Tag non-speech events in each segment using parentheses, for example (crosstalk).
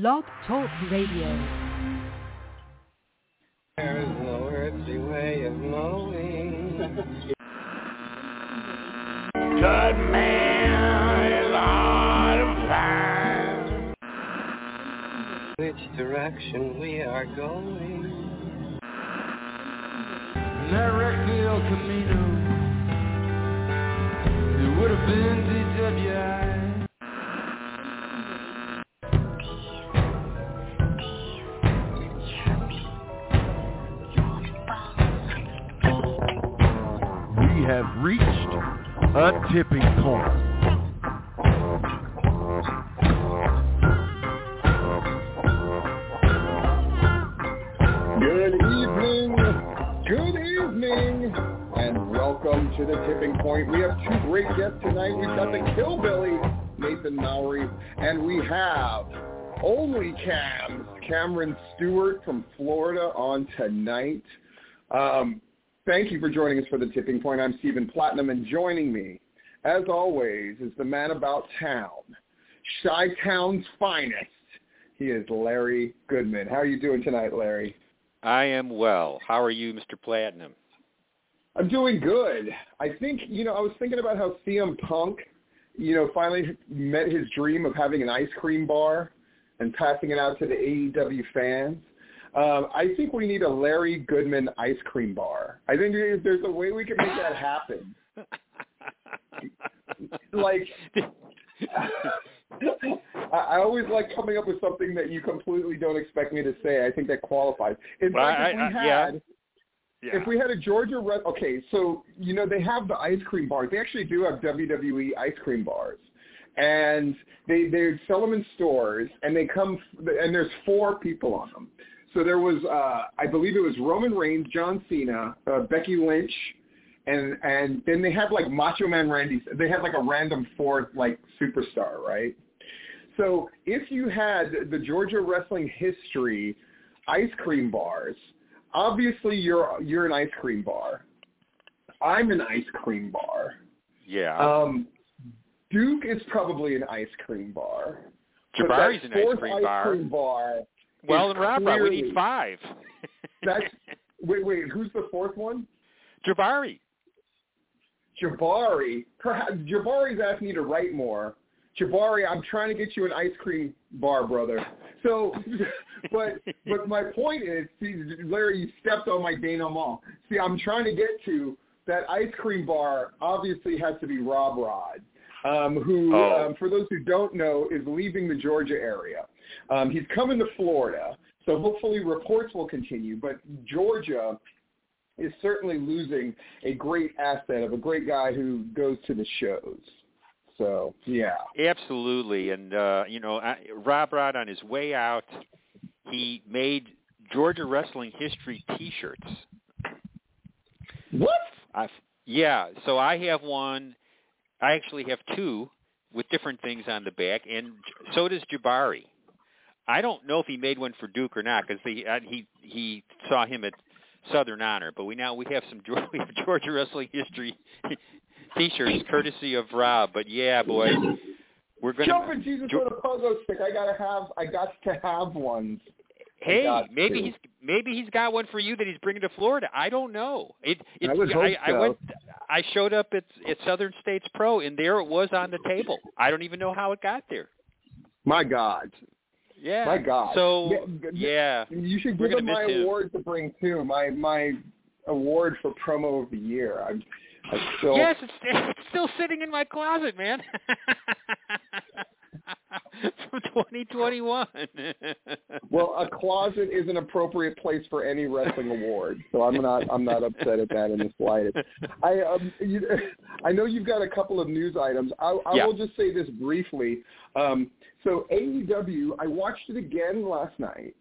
Blog Talk Radio. There's no earthly way of knowing. Good man is hard to find. Which direction we are going. That El Camino. It would have been DWI. Have reached a tipping point. Good evening, good evening, and welcome to the tipping point. We have two great guests tonight. We've got the Killbilly, Nathan Mowery, and we have only Cam, Cameron Stewart from Florida on tonight. Um, thank you for joining us for the tipping point. I'm Stephen Platinum, and joining me, as always, is the man about town, Chi-Town's finest. He is Larry Goodman. How are you doing tonight, Larry? I am well. How are you, Mr. Platinum? I'm doing good. I think, you know, I was thinking about how CM Punk, you know, finally met his dream of having an ice cream bar and passing it out to the AEW fans. Um, I think we need a Larry Goodman ice cream bar. I think there's a way we can make that happen. (laughs) like, (laughs) I, always like coming up with something that you completely don't expect me to say. I think that qualifies. In Well, fact, I- if we I- had, yeah. Yeah. if we had a Georgia Red, okay, so you know they have the ice cream bars. They actually do have WWE ice cream bars, and they they sell them in stores, and they come and there's four people on them. So there was, uh, I believe it was Roman Reigns, John Cena, uh, Becky Lynch, and and then they had like Macho Man Randy. They had like a random fourth like superstar, right? So if you had the Georgia wrestling history ice cream bars, obviously you're you're an ice cream bar. I'm an ice cream bar. yeah. Um, Duke is probably an ice cream bar. Jabari's an ice cream ice bar. cream bar. Well, and Rob, we need five. (laughs) That's wait wait who's the fourth one? Jabari. Jabari. Perhaps Jabari's asking you to write more. Jabari, I'm trying to get you an ice cream bar, brother. So, (laughs) but but my point is, see, Larry, you stepped on my denouement. See, I'm trying to get to that ice cream bar. Obviously, has to be Rob Rod, um, who, Oh. um, for those who don't know, is leaving the Georgia area. Um, he's coming to Florida, so hopefully reports will continue. But Georgia is certainly losing a great asset of a great guy who goes to the shows. So yeah, Absolutely. And, uh, you know, I, Rob Rod, on his way out, he made Georgia Wrestling History T-shirts. what? I, yeah, so I have one. I actually have two with different things on the back, and so does Jabari. I don't know if he made one for Duke or not because he uh, he he saw him at Southern Honor. But we now we have some (laughs) we have Georgia wrestling history (laughs) T-shirts courtesy of Rob. But yeah, boy, we're gonna. Jumping Jesus Jo- on a pogo stick. I gotta have. I got to have ones. Hey, maybe to. he's maybe he's got one for you that he's bringing to Florida. I don't know. It, it I would hope I, I so. went. I showed up at at Southern States Pro, and there it was on the table. I don't even know how it got there. My God, Yeah. my God. So Yeah, you should give him my award to bring too. My my award for promo of the year. I'm. I'm still. yes, it's, it's still sitting in my closet, man. (laughs) From 2021. Well, a closet is an appropriate place for any wrestling award, so I'm not I'm not upset at that in the slightest. I um, you, I know you've got a couple of news items. I, I Yeah. will just say this briefly. Um, so AEW, I watched it again last night.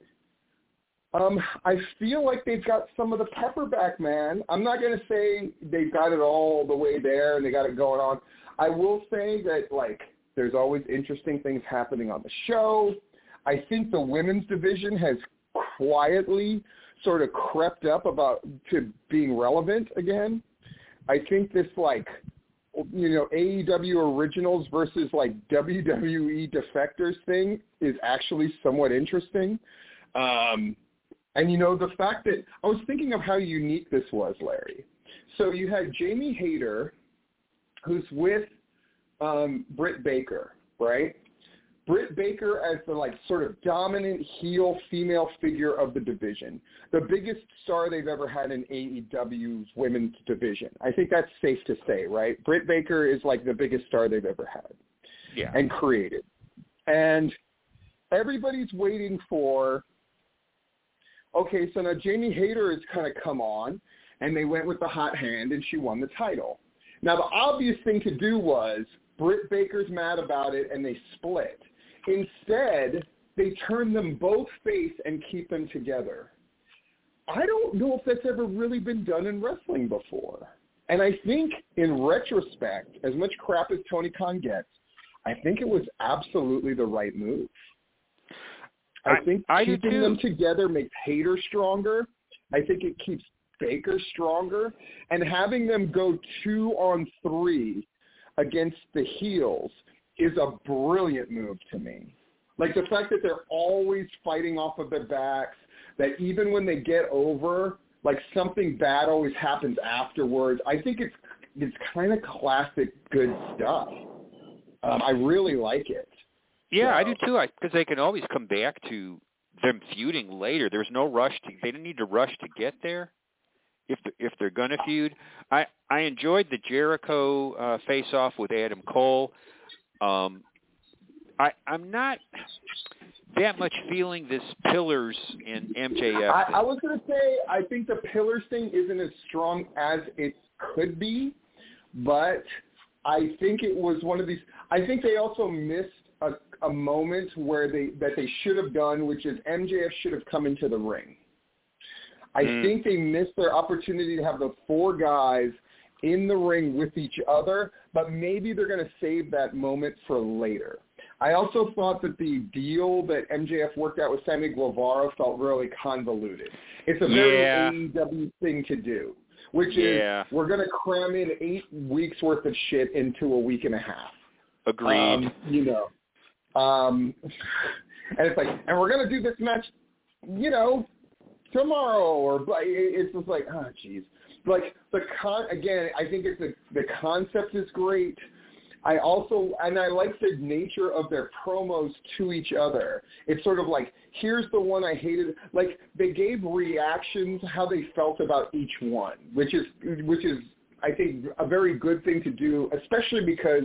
Um, I feel like they've got some of the pepper back, man. I'm not going to say they've got it all the way there and they got it going on. I will say that like there's always interesting things happening on the show. I think the women's division has quietly sort of crept up about to being relevant again. I think this like you know AEW originals versus like WWE defectors thing is actually somewhat interesting. Um, and you know the fact that I was thinking of how unique this was, Larry. So you had Jamie Hayter, who's with um, Britt Baker, right? Britt Baker as the like sort of dominant heel female figure of the division, the biggest star they've ever had in AEW's women's division. I think that's safe to say, right? Britt Baker is like the biggest star they've ever had Yeah. and created. And everybody's waiting for okay, so now Jamie Hayter has kind of come on and they went with the hot hand and she won the title. Now the obvious thing to do was Britt Baker's mad about it and they split. Instead, they turn them both face and keep them together. I don't know if that's ever really been done in wrestling before. And I think in retrospect, as much crap as Tony Khan gets, I think it was absolutely the right move. I, I- think I keeping them together makes Hayter stronger. I think it keeps Baker stronger. And having them go two on three against the heels is a brilliant move to me. Like the fact that they're always fighting off of their backs, that even when they get over, like something bad always happens afterwards. I think it's it's kind of classic good stuff. Um, I really like it. Yeah, I do too. I because they can always come back to them feuding later. There's no rush to. They didn't need to rush to get there. If they're, if they're gonna feud, I I enjoyed the Jericho uh, face off with Adam Cole. Um, I I'm not that much feeling this Pillars and MJF. I. I was going to say I think the Pillars thing isn't as strong as it could be, but I think it was one of these. I think they also missed a, a moment where they that they should have done, which is MJF should have come into the ring. I Mm. think they missed their opportunity to have the four guys in the ring with each other, but maybe they're going to save that moment for later. I also thought that the deal that MJF worked out with Sammy Guevara felt really convoluted. It's a very Yeah. AEW thing to do, which Yeah. is we're going to cram in eight weeks worth of shit into a week and a half. Agreed. Um, you know, um, and it's like, and we're going to do this match, you know, tomorrow, or it's just like, oh, jeez. Like the con again, I think it's a, the concept is great. I also and I like the nature of their promos to each other. It's sort of like here's the one I hated. Like they gave reactions how they felt about each one, which is which is I think a very good thing to do, especially because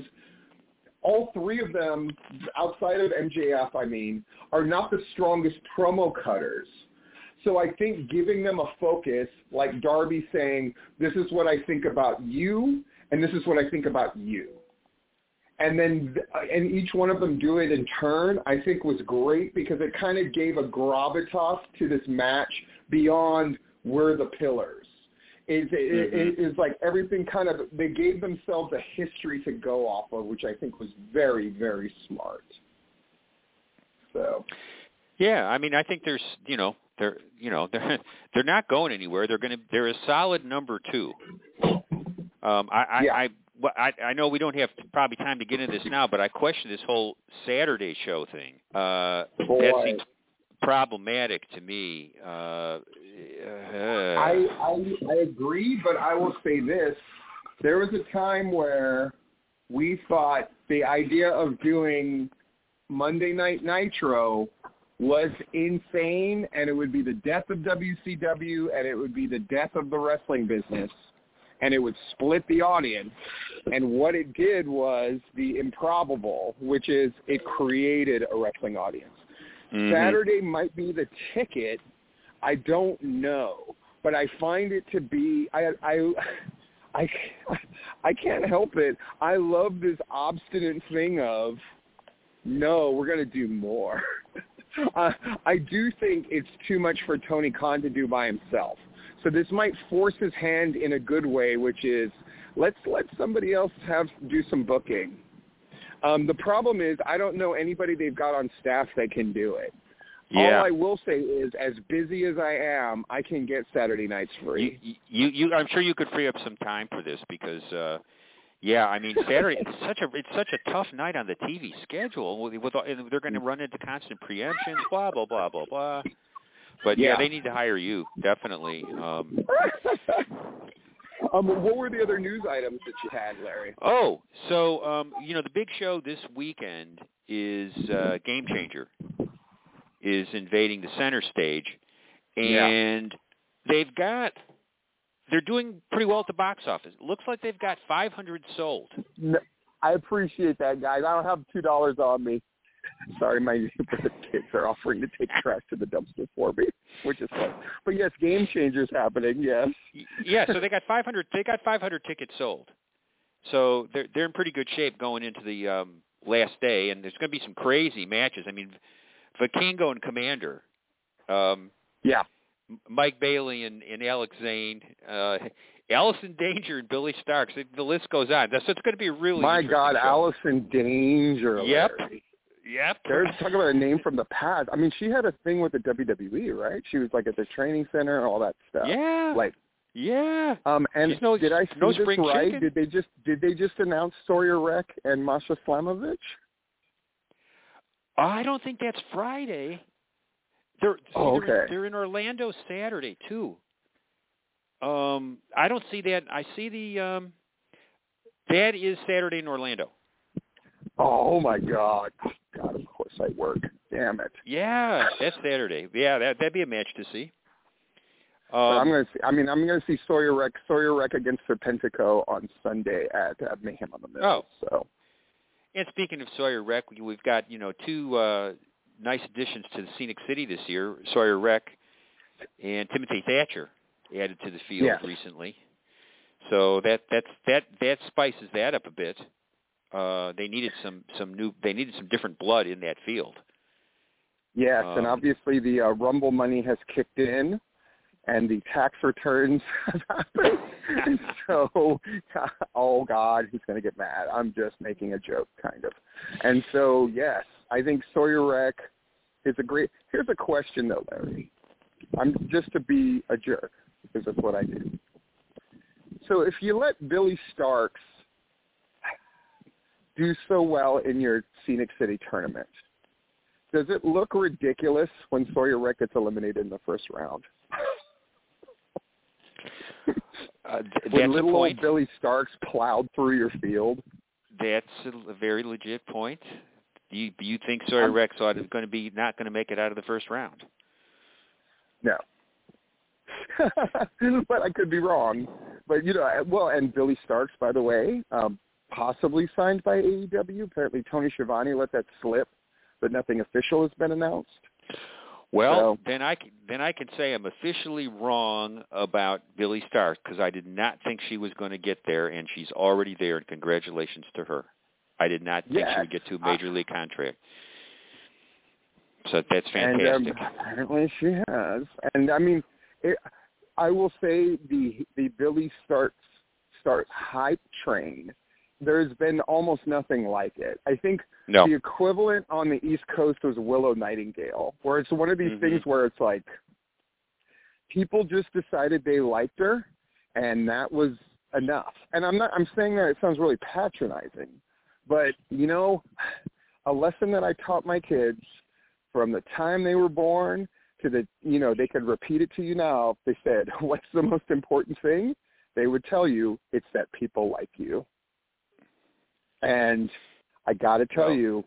all three of them, outside of MJF, I mean, are not the strongest promo cutters. So I think giving them a focus, like Darby saying, this is what I think about you, and this is what I think about you. And then, uh, and each one of them do it in turn, I think was great because it kind of gave a gravitas to this match beyond we're the pillars. It, it, mm-hmm. it is like everything kind of, they gave themselves a history to go off of, which I think was very, very smart. So, Yeah, I mean, I think there's, you know, they're, you know, (laughs) they're they're not going anywhere. They're going to, they're a solid number two. Um, I, I, Yeah. I, well, I, I know we don't have probably time to get into this now, but I question this whole Saturday show thing. Uh, that seems problematic to me. Uh, I, I I agree, but I will say this: there was a time where we thought the idea of doing Monday Night Nitro was insane, and it would be the death of WCW, and it would be the death of the wrestling business, and it would split the audience. And what it did was the improbable, which is it created a wrestling audience. Mhm. Saturday might be the ticket. I don't know, but I find it to be I I I I can't help it. I love this obstinate thing of no, we're going to do more. (laughs) (laughs) uh, I do think it's too much for Tony Khan to do by himself. So this might force his hand in a good way, which is let's let somebody else have do some booking. Um, the problem is I don't know anybody they've got on staff that can do it. yeah. All I will say is, as busy as I am, I can get Saturday nights you, free. you, you, I'm sure you could free up some time for this because, uh, Yeah, I mean Saturday (laughs) it's such a it's such a tough night on the TV schedule with, with and they're going to run into constant preemptions, blah blah blah blah blah. But yeah, Yeah. they need to hire you definitely. Um, (laughs) um, what were the other news items that you had, Larry? oh, so um, you know the big show this weekend is uh, Game Changer is invading the center stage, Yeah. and they've got they're doing pretty well at the box office. It looks like they've got 500 sold. No, I appreciate that, guys. I don't have two dollars on me. Sorry, my (laughs) kids are offering to take trash to the dumpster for me, which is fun. But yes, game changers happening. Yes. Yeah, so they got 500. They got 500 tickets sold. So they're they're in pretty good shape going into the um, last day, and there's going to be some crazy matches. I mean, Vikingo and Commander, um, Yeah. Mike Bailey and, and Alex Zayne, uh, Allison Danger and Billie Starkz. The, the list goes on. So it's going to be really My God, show. Allison Danger. Yep. Larry. Yep. They're talking about a name from the past. I mean, she had a thing with the WWE, right? She was like at the training center and all that stuff. Yeah. Like, yeah. um, and She's no- did I see no this spring right? chicken. Did they just did they just announce Sawyer Wreck and Masha Slamovich? I don't think that's Friday. They're Oh, they're, okay. they're in Orlando Saturday too. Um, I don't see that. I see the um, that is Saturday in Orlando. Oh my God! God, of course I work. Damn it! Yeah, that's Saturday. Yeah, that that'd be a match to see. Um, I'm gonna see. I mean, I'm gonna see Sawyer Wreck Sawyer Wreck against Serpentico on Sunday at uh, Mayhem on the Mill. Oh. so and speaking of Sawyer Wreck, we- we've got you know two uh, nice additions to the Scenic City this year. Sawyer Wreck and Timothy Thatcher added to the field Yes. recently. So that that's that that spices that up a bit. Uh, they needed some some new they needed some different blood in that field. yes, and Um, obviously the uh, Rumble money has kicked in, and the tax returns. And (laughs) so, (laughs) oh God, he's gonna get mad. I'm just making a joke, kind of. And so, yes, I think Sawyer Wreck is a great. Here's a question though, Larry. I'm just to be a jerk because that's what I do. So if you let Billie Starkz do so well in your Scenic City tournament, does it look ridiculous when Sawyer Wreck gets eliminated in the first round? (laughs) Uh, when little old Billie Starkz plowed through your field? That's a very legit point. Do you do you think Sawyer I'm- is going to be not going to make it out of the first round? No. (laughs) but I could be wrong. But you know, I- well, and Billie Starkz, by the way, um, possibly signed by AEW. Apparently, Tony Schiavone let that slip, but nothing official has been announced. Well, So- then I can, then I can say I'm officially wrong about Billie Starkz because I did not think she was going to get there, and she's already there. And congratulations to her. I did not think she would get to a major league contract. So that's And fantastic. um, apparently she has. And I mean, it, I will say the the Billie Starkz Starkz hype train. There's been almost nothing like it. I think no, the equivalent on the East Coast was Willow Nightingale, where it's one of these Mhm. things where it's like people just decided they liked her, and that was enough. And I'm not. I'm saying that it sounds really patronizing, but you know, a lesson that I taught my kids from the time they were born to the you know they could repeat it to you now. If they said, (laughs) "What's the most important thing?" They would tell you it's that people like you. And I got to tell you,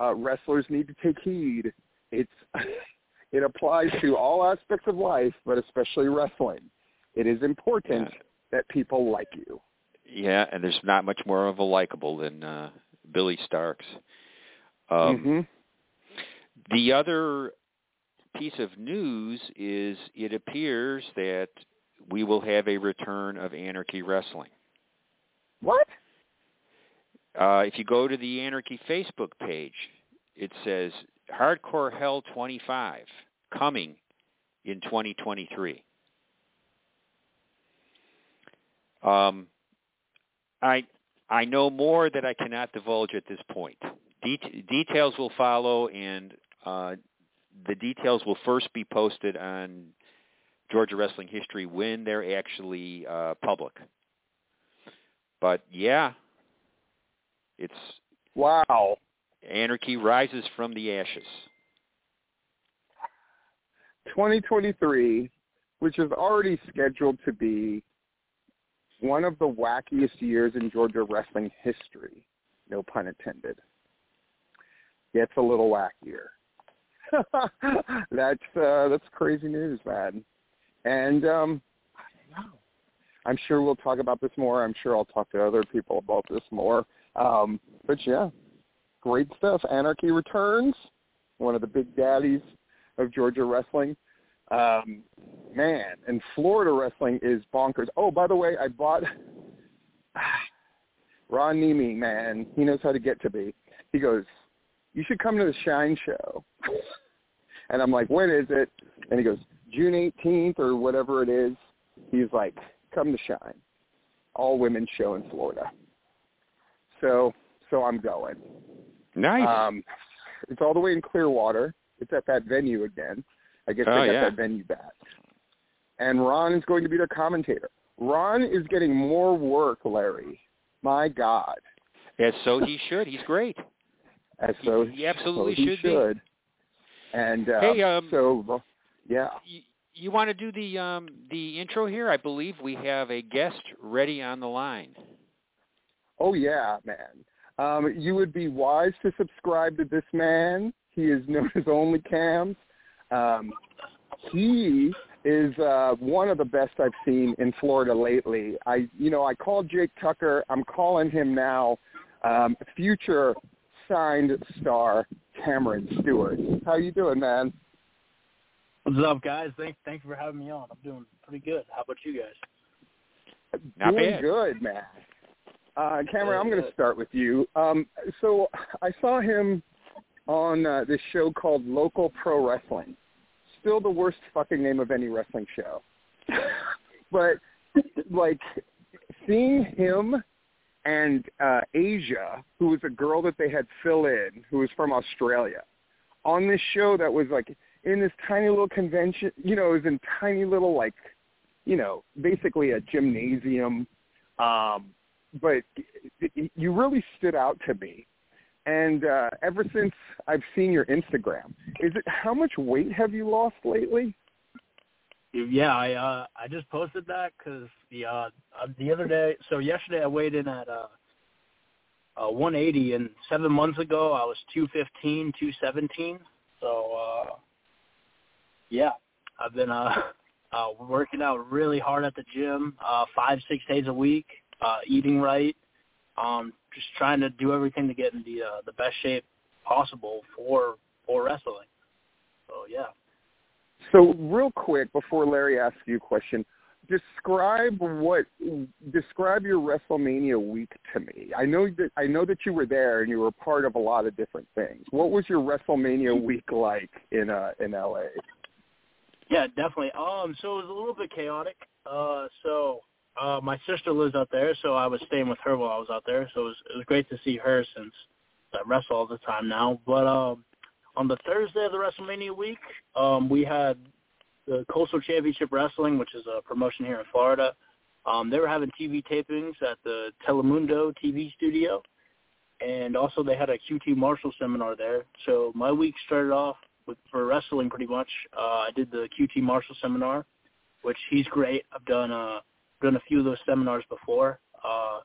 uh, wrestlers need to take heed. It's (laughs) it applies to all aspects of life, but especially wrestling. It is important that people like you. Yeah, and there's not much more of a likable than uh, Billie Starkz. Um, hmm The other piece of news is it appears that we will have a return of Anarchy Wrestling. What? Uh, if you go to the Anarchy Facebook page, it says Hardcore Hell 25 coming in 2023. Um, I I know more that I cannot divulge at this point. Det- details will follow, and uh, the details will first be posted on Georgia Wrestling History when they're actually uh, public. But yeah, It's Wow. anarchy rises from the ashes. 2023, which is already scheduled to be one of the wackiest years in Georgia wrestling history, no pun intended, gets a little wackier. (laughs) that's uh, that's crazy news, man. And um. I'm sure we'll talk about this more. I'm sure I'll talk to other people about this more. Um, but yeah, great stuff. Anarchy returns. One of the big daddies of Georgia wrestling. Um, man, and Florida wrestling is bonkers. Oh, by the way, I bought (sighs) Ron Niemi, man. He knows how to get to me. He goes, you should come to the Shine Show. (laughs) and I'm like, when is it? And he goes, June 18th or whatever it is. He's like, come to Shine. All women show in Florida. So, so I'm going. Nice. Um, it's all the way in Clearwater. It's at that venue again. I guess Oh, they got yeah. that venue back. And Ron is going to be their commentator. Ron is getting more work, Larry. My God. As so he should. He's great. As so He absolutely so he should be. should. And uh, Hey, um, so yeah. You, you want to do the um, the intro here? I believe we have a guest ready on the line. Oh yeah, man. Um, you would be wise to subscribe to this man. He is known as Only Cams. Um, he is uh, one of the best I've seen in Florida lately. I, you know, I called Jake Tucker. I'm calling him now. Um, future signed star Cameron Stewart. How you doing, man? What's up, guys? Thanks, thanks for having me on. I'm doing pretty good. How about you guys? Not doing bad. good, man. Uh, Cameron, I'm going to start with you. Um, so I saw him on uh, this show called Local Pro Wrestling. Still the worst fucking name of any wrestling show. (laughs) but like seeing him and uh, Asia, who was a girl that they had fill in, who was from Australia, on this show that was like in this tiny little convention. You know, it was in tiny little like, you know, basically a gymnasium. Um, but it, it, you really stood out to me. And uh, ever since I've seen your Instagram, is it how much weight have you lost lately? Yeah, I uh, I just posted that because the uh, uh, the other day, so yesterday I weighed in at uh, uh, 180, and seven months ago I was 215, 217. So uh, yeah, I've been uh, (laughs) uh, working out really hard at the gym, uh, five six days a week, uh, eating right, um, just trying to do everything to get in the uh, the best shape possible for for wrestling. So yeah. So real quick before Larry asks you a question, describe what describe your WrestleMania week to me. I know that I know that you were there and you were part of a lot of different things. What was your WrestleMania week like in uh in LA? Yeah, definitely. Um, so it was a little bit chaotic. Uh, so uh, my sister lives out there, so I was staying with her while I was out there. So it was it was great to see her since I wrestle all the time now. But um, on the Thursday of the WrestleMania week, um, we had the Coastal Championship Wrestling, which is a promotion here in Florida. Um, they were having TV tapings at the Telemundo TV studio, and also they had a QT Marshall seminar there. So my week started off with for wrestling pretty much. Uh, I did the QT Marshall seminar, which he's great. I've done uh, done a few of those seminars before. Uh,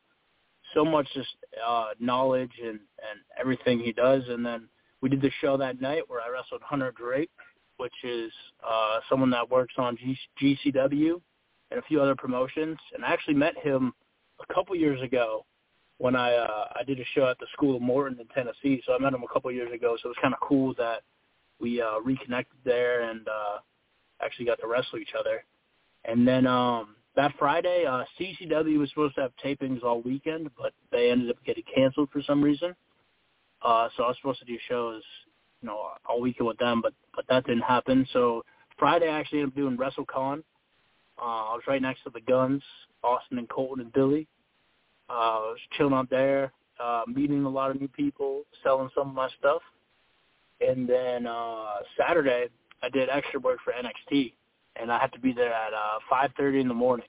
so much just uh, knowledge and and everything he does, and then we did the show that night where I wrestled Hunter Drake, which is uh, someone that works on G- GCW and a few other promotions. And I actually met him a couple years ago when I uh, I did a show at the School of Morton in Tennessee. So I met him a couple years ago. So it was kind of cool that we uh, reconnected there and uh, actually got to wrestle each other. And then um, that Friday, uh, CCW was supposed to have tapings all weekend, but they ended up getting canceled for some reason. Uh, so I was supposed to do shows, you know, all weekend with them, but but that didn't happen. So Friday, I actually ended up doing WrestleCon. Uh, I was right next to the Guns, Austin and Colton and Billy. Uh, I was chilling out there, uh, meeting a lot of new people, selling some of my stuff. And then uh, Saturday, I did extra work for NXT, and I had to be there at uh, 5:30 in the morning.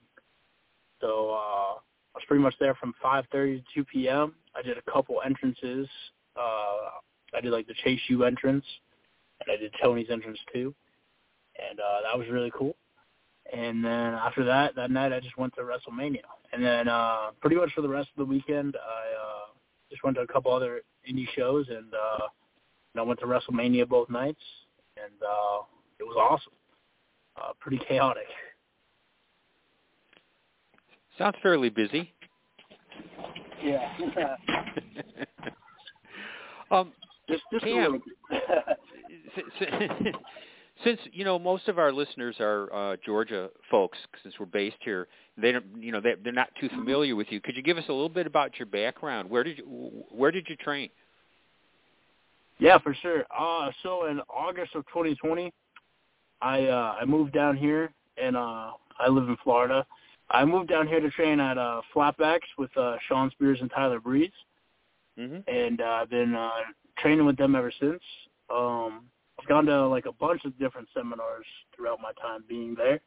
So uh, I was pretty much there from 5:30 to 2 p.m. I did a couple entrances. Uh, I did like the Chase U entrance, and I did Tony's entrance too, and uh, that was really cool. And then after that, that night I just went to WrestleMania, and then uh, pretty much for the rest of the weekend I uh, just went to a couple other indie shows, and uh, and I went to WrestleMania both nights, and uh, it was awesome. Uh, pretty chaotic. Sounds fairly busy. Yeah. (laughs) um, just just Cam, a little s- (laughs) since you know most of our listeners are uh, Georgia folks, since we're based here, they don't, you know, they, they're not too familiar with you. Could you give us a little bit about your background? Where did you Where did you train? Yeah, for sure. Uh, so in August of 2020, I uh, I moved down here, and uh, I live in Florida. I moved down here to train at uh, Flatbacks with uh, Shawn Spears and Tyler Breeze, hmm and uh, I've been uh, training with them ever since. Um, I've gone to like a bunch of different seminars throughout my time being there,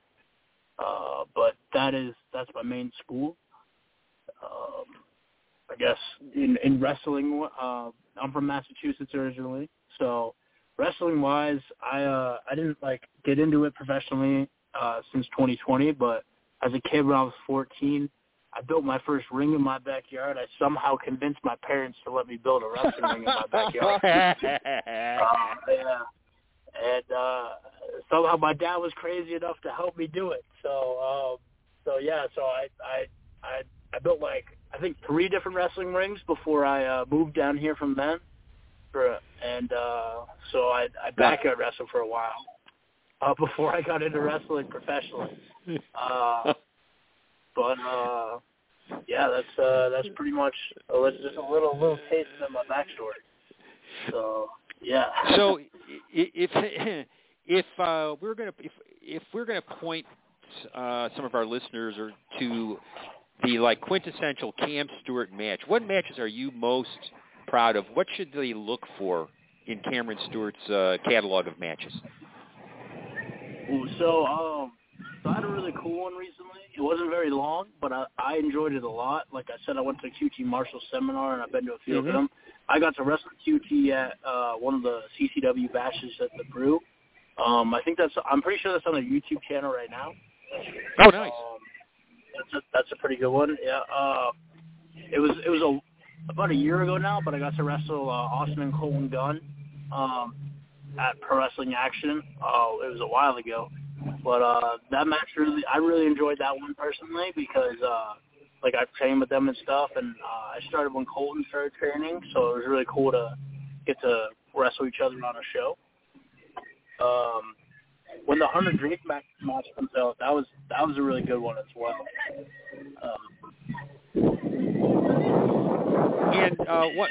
uh, but that is that's my main school. Um, I guess in in wrestling, uh, I'm from Massachusetts originally, so wrestling wise, I uh, I didn't like get into it professionally uh, since 2020, but as a kid when I was 14, I built my first ring in my backyard. I somehow convinced my parents to let me build a wrestling ring in my backyard. (laughs) (laughs) Uh, yeah. And uh somehow my dad was crazy enough to help me do it. So um so yeah, so I I I I built like I think three different wrestling rings before I uh moved down here from then. For and uh so I I backyard wrestled for a while. Uh (laughs) before I got into wrestling professionally. Uh (laughs) but uh yeah, that's uh that's pretty much uh, that's just a little little taste of my backstory. So yeah. so (laughs) if if uh, we're gonna if if we're gonna point uh, some of our listeners or to the like quintessential Cam Stewart match, what matches are you most proud of? What should they look for in Cameron Stewart's uh, catalog of matches? Ooh, so um, so I had a really cool one recently. It wasn't very long, but I, I enjoyed it a lot. Like I said, I went to a QT Marshall seminar and I've been to a few Mhm. of them. I got to wrestle QT at uh, one of the CCW bashes at the Brew. Um, I think that's I'm pretty sure that's on their YouTube channel right now. Oh, nice. Um, that's a that's a pretty good one. Yeah. Uh, it was it was a about a year ago now, but I got to wrestle uh, Austin and Colton Gunn um, at Pro Wrestling Action. Oh, it was a while ago, but uh, that match really I really enjoyed that one personally because uh, like I've trained with them and stuff, and uh, I started when Colton started training, so it was really cool to get to wrestle each other on a show. Um, when the Hunter Drake match, match out, that was that was a really good one as well. Um, And uh, one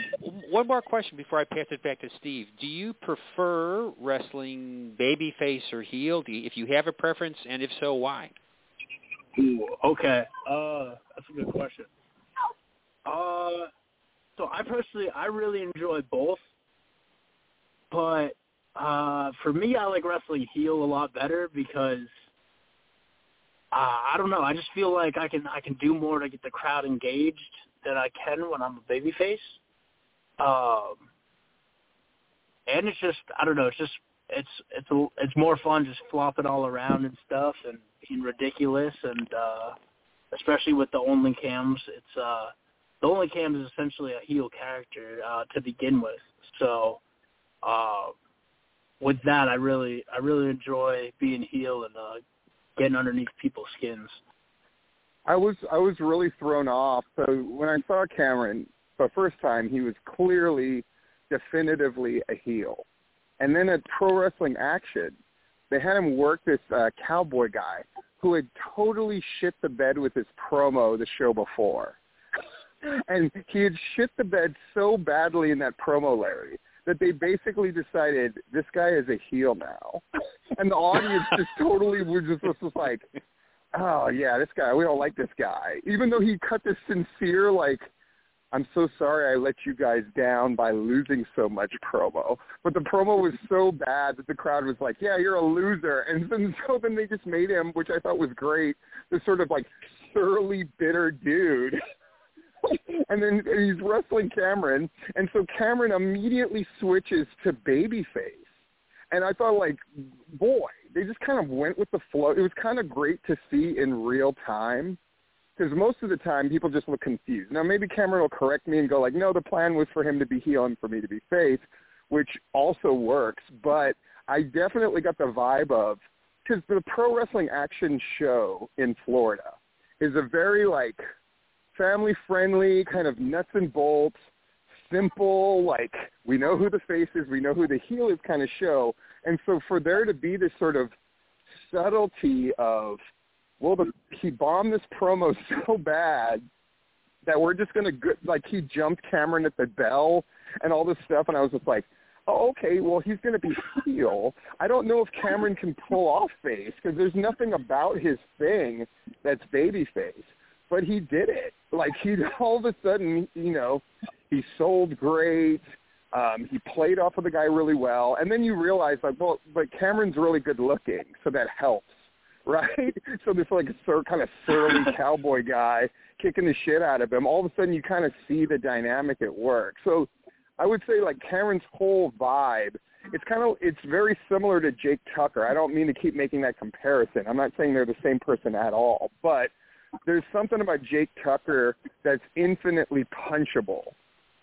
one more question before I pass it back to Steve. Do you prefer wrestling babyface or heel? You, if you have a preference, and if so, why? Ooh, okay. Uh, that's a good question. Uh, so I personally, I really enjoy both, but uh, for me, I like wrestling heel a lot better because uh, I don't know. I just feel like I can I can do more to get the crowd engaged than I can when I'm a babyface. Um, and it's just I don't know. It's just it's it's a, it's more fun just flopping all around and stuff and being ridiculous and uh especially with the only cams it's uh the only cam is essentially a heel character uh to begin with so uh with that i really i really enjoy being heel and uh getting underneath people's skins I was I was really thrown off. So when I saw Cameron for the first time, he was clearly, definitively a heel. And then at Pro Wrestling Action, they had him work this uh, cowboy guy who had totally shit the bed with his promo the show before. And he had shit the bed so badly in that promo, Larry, that they basically decided this guy is a heel now. And the audience just totally was just, was just like, oh yeah, this guy, we don't like this guy. Even though he cut this sincere, like, I'm so sorry I let you guys down by losing so much promo. But the promo was so bad that the crowd was like, yeah, you're a loser. And then (laughs) so then they just made him, which I thought was great, this sort of like surly, bitter dude. (laughs) and then he's wrestling Cameron, and so Cameron immediately switches to babyface. And I thought, like, boy, they just kind of went with the flow. It was kind of great to see in real time because most of the time people just look confused. Now maybe Cameron will correct me and go like, no, the plan was for him to be heel and for me to be face, which also works. But I definitely got the vibe of because the pro wrestling action show in Florida is a very like family friendly kind of nuts and bolts, simple like we know who the face is, we know who the heel is kind of show. And so for there to be this sort of subtlety of well, the, he bombed this promo (laughs) so bad that we're just gonna like he jumped Cameron at the bell and all this stuff, and I was just like, oh, okay, well he's gonna be heel. I don't know if Cameron can pull off face because there's nothing about his thing that's baby face, but he did it. Like he (laughs) all of a sudden, you know, he sold great. Um, he played off of the guy really well, and then you realize like, well, but Cameron's really good looking, so that helps (laughs) right? So this like sort kind of surly (laughs) cowboy guy kicking the shit out of him. All of a sudden, you kind of see the dynamic at work. So I would say like Cameron's whole vibe. It's kind of it's very similar to Jake Tucker. I don't mean to keep making that comparison. I'm not saying they're the same person at all, but there's something about Jake Tucker that's infinitely punchable.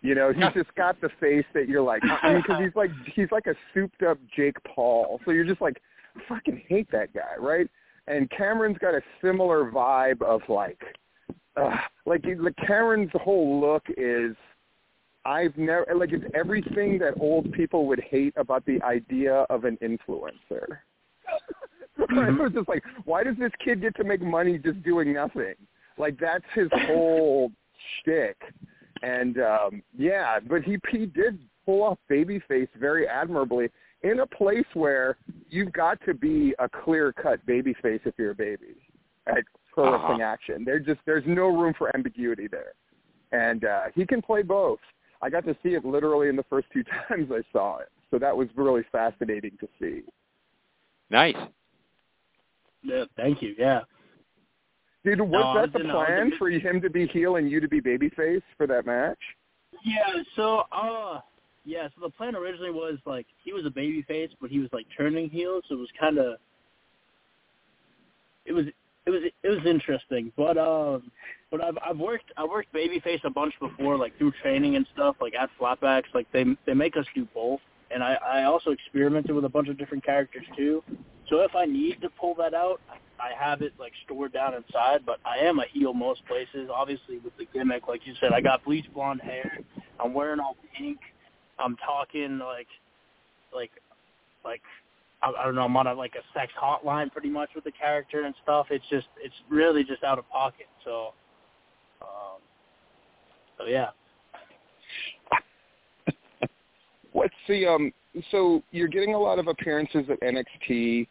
You know, he's just got the face that you're like, I mean, because he's like he's like a souped up Jake Paul. So you're just like, I fucking hate that guy, right? and Cameron's got a similar vibe of like, uh, like the Cameron's whole look is, I've never like it's everything that old people would hate about the idea of an influencer. (laughs) mm-hmm. was just like, why does this kid get to make money just doing nothing? Like that's his whole shtick. And um yeah, but he he did pull off babyface very admirably in a place where you've got to be a clear cut baby face if you're a baby at pro uh-huh. wrestling action. There just there's no room for ambiguity there. And uh he can play both. I got to see it literally in the first two (laughs) times I saw it. So that was really fascinating to see. Nice. Yeah, thank you. Yeah. Dude, was no, that the plan for him to be heel and you to be babyface for that match? Yeah, so uh yeah, so the plan originally was like he was a baby face, but he was like turning heel, so it was kind of it was it was it was interesting. But um, but I've I've worked I worked babyface a bunch before, like through training and stuff, like at Flatbacks. Like they they make us do both, and I I also experimented with a bunch of different characters too. So if I need to pull that out, I have it like stored down inside. But I am a heel most places. Obviously with the gimmick, like you said, I got bleach blonde hair. I'm wearing all pink. I'm talking like like like I, I don't know, I'm on a like a sex hotline pretty much with the character and stuff. It's just it's really just out of pocket. So um so yeah. (laughs) What's the um so you're getting a lot of appearances at NXT.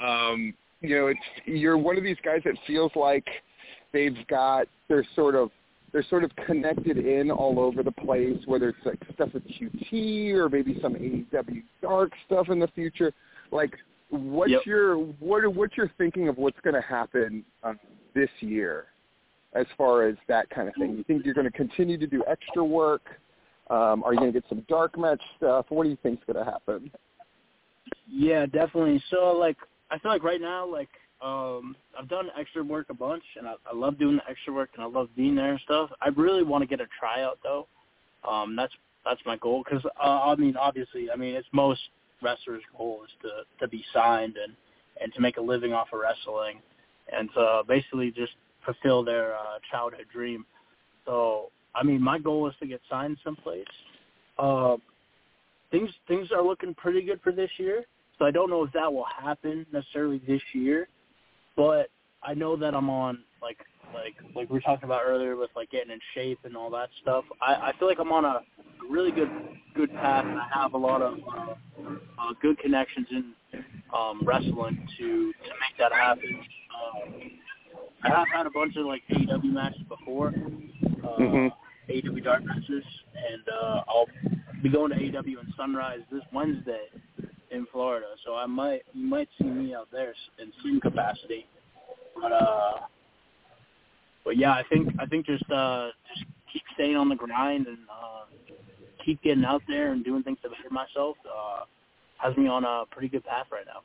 Um, you know, it's you're one of these guys that feels like they've got they're sort of they're sort of connected in all over the place, whether it's like stuff with QT or maybe some AEW dark stuff in the future. Like, what's yep. your what what's your thinking of what's going to happen um, this year, as far as that kind of thing? You think you're going to continue to do extra work? Um, are you going to get some dark match stuff? What do you think's going to happen? Yeah, definitely. So, like, I feel like right now, like um, I've done extra work a bunch, and I, I love doing the extra work, and I love being there and stuff. I really want to get a tryout though. Um, that's that's my goal because uh, I mean, obviously, I mean, it's most wrestlers' goal is to to be signed and and to make a living off of wrestling, and to basically just fulfill their uh, childhood dream. So, I mean, my goal is to get signed someplace. Uh, things things are looking pretty good for this year. So I don't know if that will happen necessarily this year, but I know that I'm on like like like we were talking about earlier with like getting in shape and all that stuff. I, I feel like I'm on a really good good path, and I have a lot of uh, uh, good connections in um, wrestling to to make that happen. Um, I have had a bunch of like AEW matches before, uh, mm-hmm. AEW dark matches, and uh, I'll be going to AEW in Sunrise this Wednesday in Florida, so I might you might see me out there in some capacity. But uh, but yeah, I think I think just uh, just keep staying on the grind and uh, keep getting out there and doing things to better myself uh, has me on a pretty good path right now.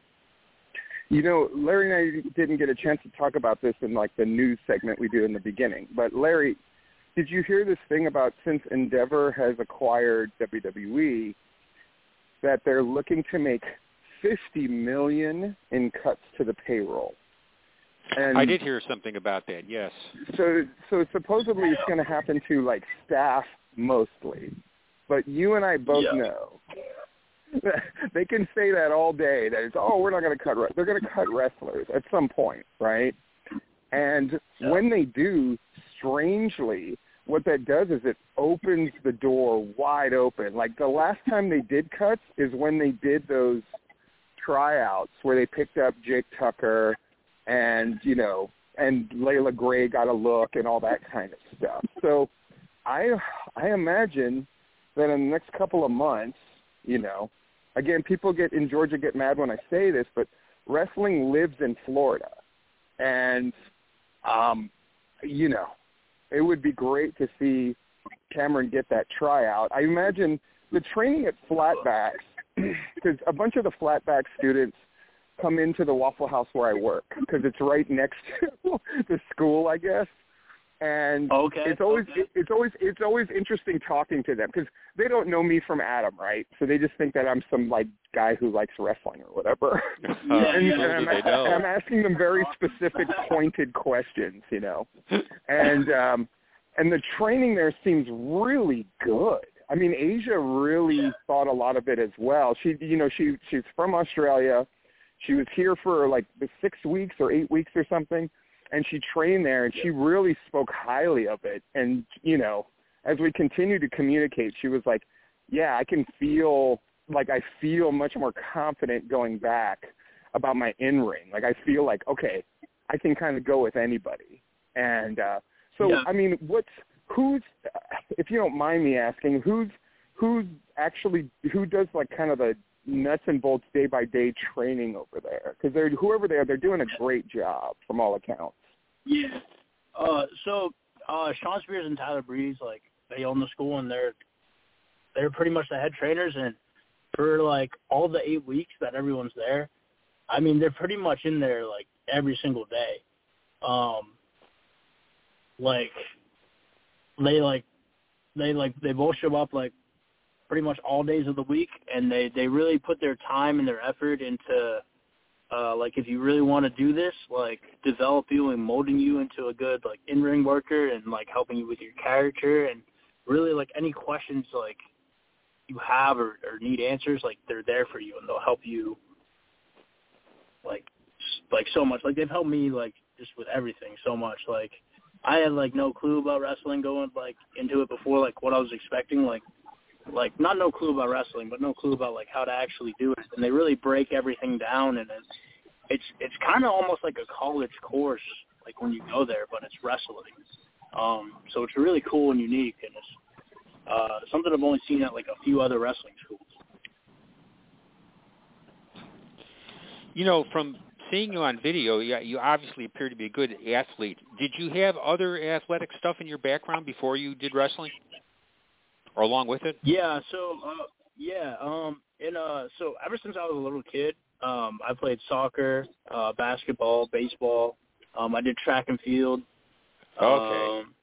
You know, Larry and I didn't get a chance to talk about this in like the news segment we do in the beginning. But Larry, did you hear this thing about since Endeavor has acquired WWE that they're looking to make 50 million in cuts to the payroll? And I did hear something about that. Yes. So so supposedly it's going to happen to like staff mostly. But you and I both Yeah. know (laughs) they can say that all day that it's oh we're not going to cut re-. they're going to cut wrestlers at some point, right? And Yeah. when they do, strangely, what that does is it opens the door wide open. Like the last time they did cuts is when they did those tryouts where they picked up Jake Tucker and, you know, and Layla Gray got a look and all that kind of stuff. So I I imagine that in the next couple of months, you know, again, people get in Georgia get mad when I say this, but wrestling lives in Florida. And um, you know, it would be great to see Cameron get that tryout. I imagine the training at flatbacks, (clears throat) because a bunch of the flatback students come into the Waffle House where I work because it's right next (laughs) to the school, I guess. And Okay, it's always okay. it's always it's always interesting talking to them because they don't know me from Adam, right? So they just think that I'm some like guy who likes wrestling or whatever. (laughs) (laughs) Uh, and, yeah, and I'm, they know. I'm asking them very specific, pointed questions, you know. And um, and the training there seems really good. I mean, Asia really thought a lot of it as well. She, you know, she she's from Australia. She was here for like the six weeks or eight weeks or something, and she trained there, and she really spoke highly of it. And you know, as we continued to communicate, she was like, "Yeah, I can feel like I feel much more confident going back about my in ring. Like I feel like okay, I can kind of go with anybody." And uh, so, Yeah. I mean, what's who's if you don't mind me asking, who's who's actually who does like kind of the nuts and bolts day by day training over there? Because they're whoever they are, they're doing a great job from all accounts. Yeah. Uh, so uh, Shawn Spears and Tyler Breeze, like they own the school and they're they're pretty much the head trainers. And for like all the eight weeks that everyone's there, I mean they're pretty much in there like every single day. Um, like they like they like they both show up like pretty much all days of the week, and they they really put their time and their effort into uh, like if you really want to do this, like develop you and molding you into a good like in ring worker and like helping you with your character and really like any questions like you have or, or need answers, like they're there for you and they'll help you like like so much. Like they've helped me like just with everything so much. Like I had like no clue about wrestling going like into it before, like what I was expecting, like like not no clue about wrestling, but no clue about like how to actually do it. And they really break everything down, and it's it's it's kind of almost like a college course, like when you go there, but it's wrestling. Um, so it's really cool and unique, and it's uh, something I've only seen at like a few other wrestling schools. You know, from seeing you on video, you, you obviously appear to be a good athlete. Did you have other athletic stuff in your background before you did wrestling, or along with it? Yeah, so uh yeah, um and uh so ever since I was a little kid, um I played soccer, uh basketball, baseball. Um I did track and field. Okay. Um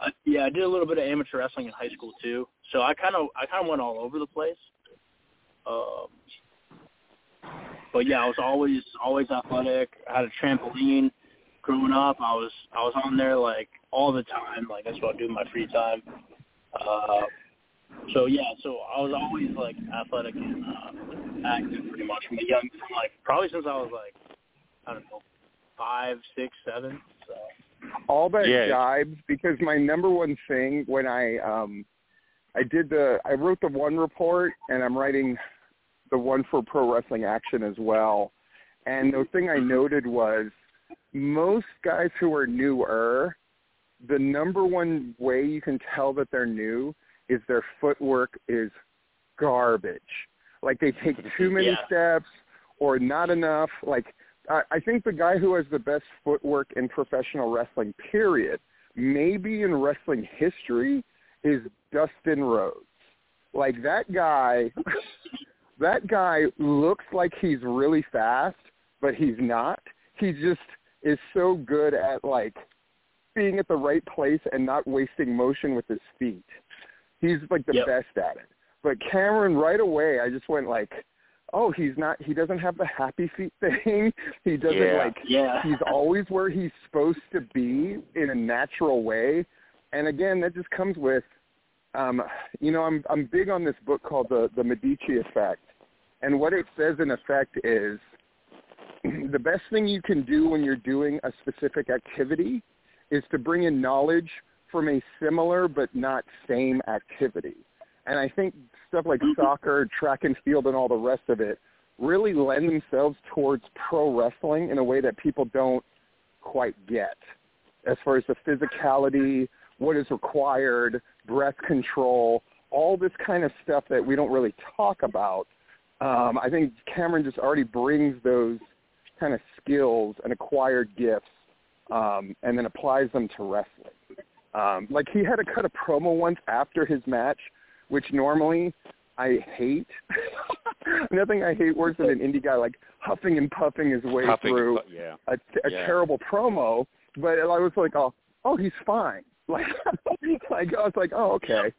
I, yeah, I did a little bit of amateur wrestling in high school too. So I kind of I kind of went all over the place. Um but yeah, I was always always athletic. I had a trampoline growing up. I was I was on there like all the time. Like that's what I do in my free time. Uh so yeah, so I was always like athletic and uh, active pretty much from a young, from like probably since I was like I don't know five, six, seven. So all that Yeah. jibes because my number one thing when I um I did the I wrote the one report and I'm writing the one for pro wrestling action as well. And the thing I noted was most guys who are newer, the number one way you can tell that they're new is their footwork is garbage. Like they take (laughs) too many Yeah. steps or not enough. Like I, I think the guy who has the best footwork in professional wrestling, period, maybe in wrestling history, is Dustin Rhodes. Like that guy, (laughs) that guy looks like he's really fast, but he's not. He just is so good at like being at the right place and not wasting motion with his feet. He's like the Yep. best at it. But Cameron, right away, I just went like, oh, he's not. He doesn't have the happy feet (laughs) thing. He doesn't Yeah. like. Yeah. (laughs) He's always where he's supposed to be in a natural way. And again, that just comes with, um, you know, I'm I'm big on this book called the the Medici Effect, and what it says in effect is (clears throat) the best thing you can do when you're doing a specific activity is to bring in knowledge from a similar but not same activity. And I think stuff like soccer, track and field, and all the rest of it really lend themselves towards pro wrestling in a way that people don't quite get as far as the physicality, what is required, breath control, all this kind of stuff that we don't really talk about. Um, I think Cameron just already brings those kind of skills and acquired gifts um, and then applies them to wrestling. Um, like he had to cut a promo once after his match, which normally I hate. (laughs) Nothing I hate worse than an indie guy like huffing and puffing his way through yeah. a, a Yeah. terrible promo. But I was like, oh, oh, he's fine. (laughs) Like, like I was like, oh, okay.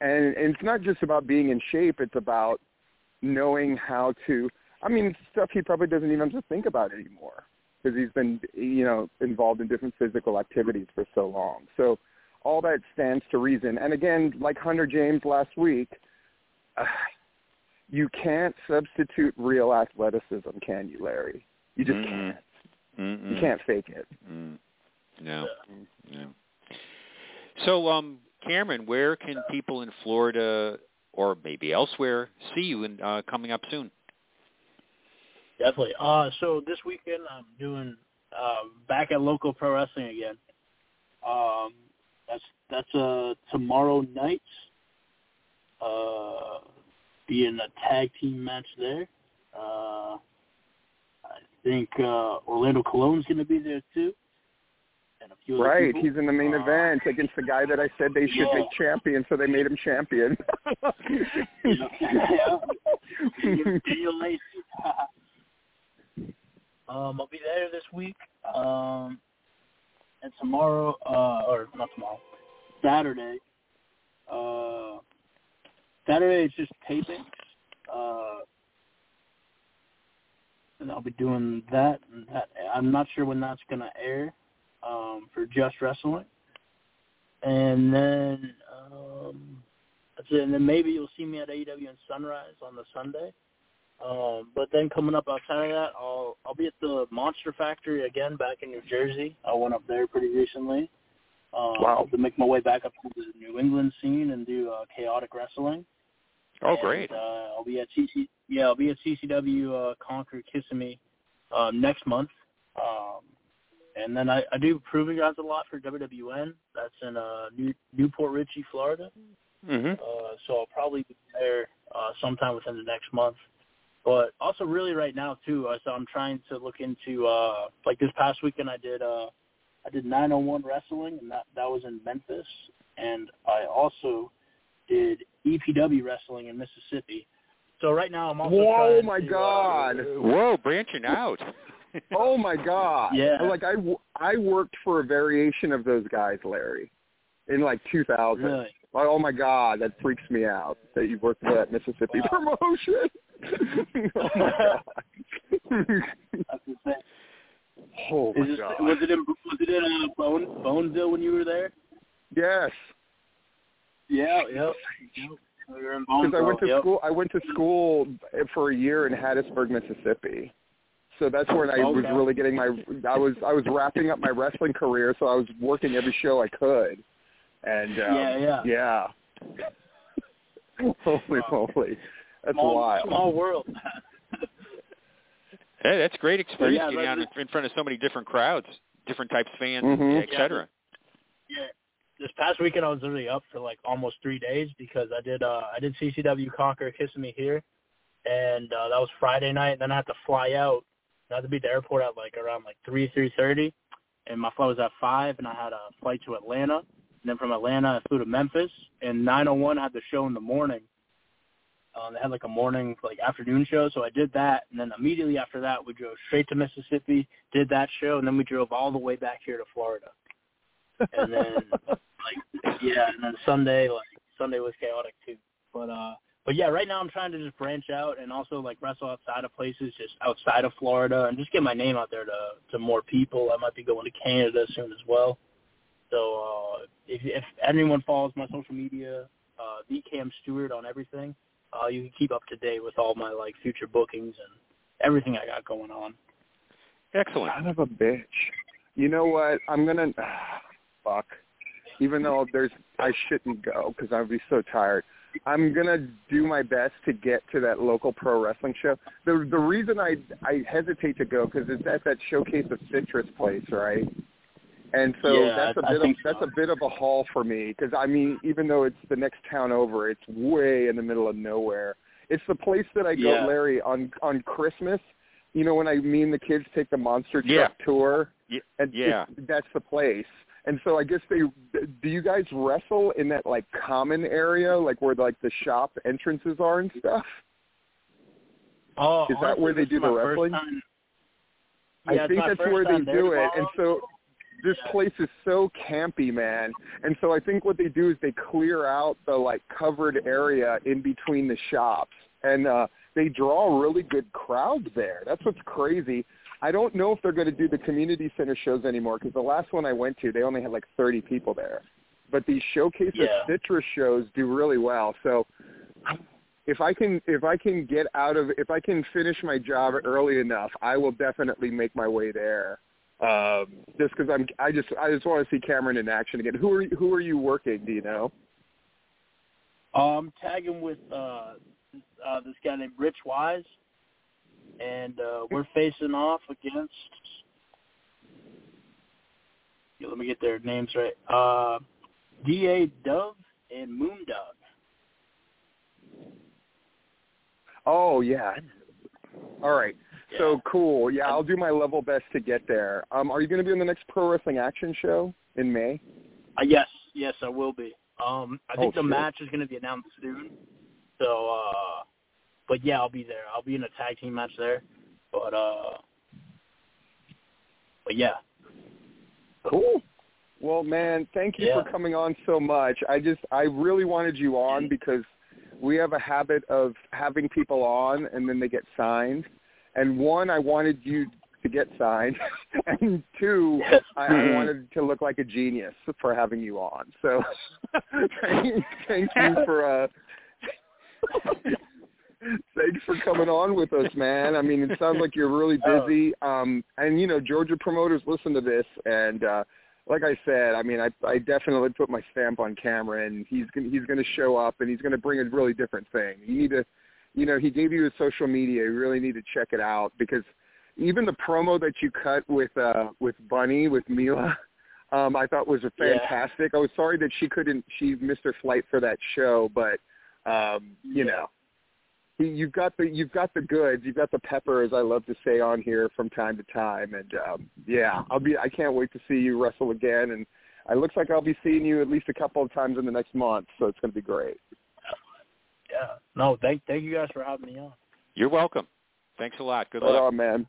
And, and it's not just about being in shape; it's about knowing how to. I mean, stuff he probably doesn't even have to think about anymore because he's been, you know, involved in different physical activities for so long. So all that stands to reason. And again, like Hunter James last week, uh, (sighs) you can't substitute real athleticism, can you, Larry? You just Mm-mm. can't. Mm-mm. You can't fake it. Mm. No. No. So, um, Cameron, where can people in Florida or maybe elsewhere see you in, uh, coming up soon? Definitely. Uh, so this weekend I'm doing uh, back at local pro wrestling again. Um, that's that's uh, tomorrow night. Uh, be in a tag team match there. Uh, I think uh, Orlando Cologne's going to be there too, and a few other Right. He's in the main Uh, event against the guy that I said they should Yeah. make champion, so they made him champion. (laughs) (laughs) Yeah. Yeah. (laughs) Daniel Lacey. Um, I'll be there this week. Um, and tomorrow, uh, or not tomorrow, Saturday. Uh, Saturday is just taping. Uh, and I'll be doing that. That I'm not sure when that's going to air um, for Just Wrestling. And then um. And then maybe you'll see me at AEW and Sunrise on the Sunday. Um, but then coming up outside of that, I'll I'll be at the Monster Factory again back in New Jersey. I went up there pretty recently. Um, Wow. To make my way back up to the New England scene and do uh, chaotic wrestling. Oh, And, great. Uh, I'll be at CC. Yeah, I'll be at CCW uh, Conquer Kissimmee um, next month. Um, and then I, I do proving grounds a lot for WWN. That's in uh, New, Newport Richey, Florida. Mm-hmm. Uh, so I'll probably be there uh, sometime within the next month. But also, really, right now too, uh, so I'm trying to look into uh, like this past weekend. I did uh, I did 901 wrestling, and that that was in Memphis, and I also did EPW wrestling in Mississippi. So right now, I'm also Whoa, trying my to, uh, God. Whoa, branching out. (laughs) Oh my God! Yeah. Like I, w- I worked for a variation of those guys, Larry, in like 2000. Really? Like, oh my God, that freaks me out that you worked for that Mississippi Wow. promotion. (laughs) oh my God. (laughs) That's insane. oh Is my this, God. was it in was it in uh, Bone Boneville when you were there? Yes, Yeah, yep. yep. We were in because I went to yep. school. I went to school for a year in Hattiesburg, Mississippi. So that's when I was Okay. really getting my. I was I was wrapping up my wrestling career, so I was working every show I could. And um, Yeah, yeah. yeah. (laughs) Holy moly, that's small, wild. Small world. (laughs) Hey, that's great experience yeah, getting but out in, in front of so many different crowds, different types of fans, Mhm. et cetera. yeah. This past weekend I was literally up for like almost three days because I did uh I did CCW Conquer Kissimmee here, and uh, that was Friday night. And then I had to fly out I had to be at the airport at like around like three three thirty, and my flight was at five, and I had a flight to Atlanta, and then from Atlanta I flew to Memphis, and nine oh one had the show in the morning. Um, they had like a morning like afternoon show, so I did that, and then immediately after that we drove straight to Mississippi, did that show, and then we drove all the way back here to Florida, and then (laughs) like yeah, and then Sunday like Sunday was chaotic too, but uh but yeah, right now I'm trying to just branch out and also like wrestle outside of places, just outside of Florida, and just get my name out there to to more people. I might be going to Canada soon as well. So uh, if if anyone follows my social media, uh, the Cam Stewart on everything, uh, you can keep up to date with all my like future bookings and everything I got going on. Excellent. Son of a bitch. You know what? I'm gonna (sighs) fuck. Even though there's, I shouldn't go because I'd be so tired. I'm gonna do my best to get to that local pro wrestling show. The the reason I I hesitate to go because it's at that showcase of citrus place, right? And so Yeah, that's a I bit of so. that's a bit of a haul for me because I mean even though it's the next town over, it's way in the middle of nowhere. It's the place that I go, Yeah. Larry, on on Christmas. You know when I mean the kids take the monster truck Yeah. tour, Ye- and yeah. that's the place. And so I guess they do you guys wrestle in that like common area, like where like the shop entrances are and stuff? Oh, Is that where they do the wrestling? time- I Yeah, it's think that's where they do it. And so this place is so campy, man. And so I think what they do is they clear out the like covered area in between the shops and uh they draw really good crowds there. That's what's crazy. I don't know if they're going to do the community center shows anymore because the last one I went to, they only had like 30 people there. But these showcase Yeah. of citrus shows do really well. So if I can if I can get out of if I can finish my job early enough, I will definitely make my way there. Um, just because I'm I just I just want to see Cameron in action again. Who are you, who are you working? Do you know? Um, tagging with uh, uh, this guy named Rich Wise, and uh, we're facing off against. Yeah, let me get their names right. Uh, Da Dove and Moondog. Oh yeah. All right. Yeah. So cool. Yeah, I'll do my level best to get there. Um, are you going to be on the next Pro Wrestling Action show in May? Uh, yes, yes, I will be. Um, I think Oh, the shit. match is going to be announced soon. So, uh, but yeah, I'll be there. I'll be in a tag team match there. But, uh, but yeah, Cool. Well, man, thank you Yeah. for coming on so much. I just I really wanted you on because we have a habit of having people on and then they get signed. And one, I wanted you to get signed, (laughs) and two, I, I wanted to look like a genius for having you on. So, (laughs) thank, you for uh, (laughs) thanks for coming on with us, man. I mean, it sounds like you're really busy. Um, and you know, Georgia promoters listen to this, and uh, like I said, I mean, I I definitely put my stamp on Cameron. He's gonna, he's going to show up, and he's going to bring a really different thing. You need to, you know, he gave you his social media. You really need to check it out because even the promo that you cut with uh with Bunny with Mila. Um, I thought was a Yeah. fantastic. I was sorry that she couldn't. She missed her flight for that show, but um, you Yeah. know, he- you've got the you've got the goods, you've got the pepper, as I love to say on here from time to time, and um, yeah, I'll be I can't wait to see you wrestle again, and it looks like I'll be seeing you at least a couple of times in the next month, so it's going to be great. Yeah. No, thank thank you guys for having me on. You're welcome. Thanks a lot. Good Right luck. on, man.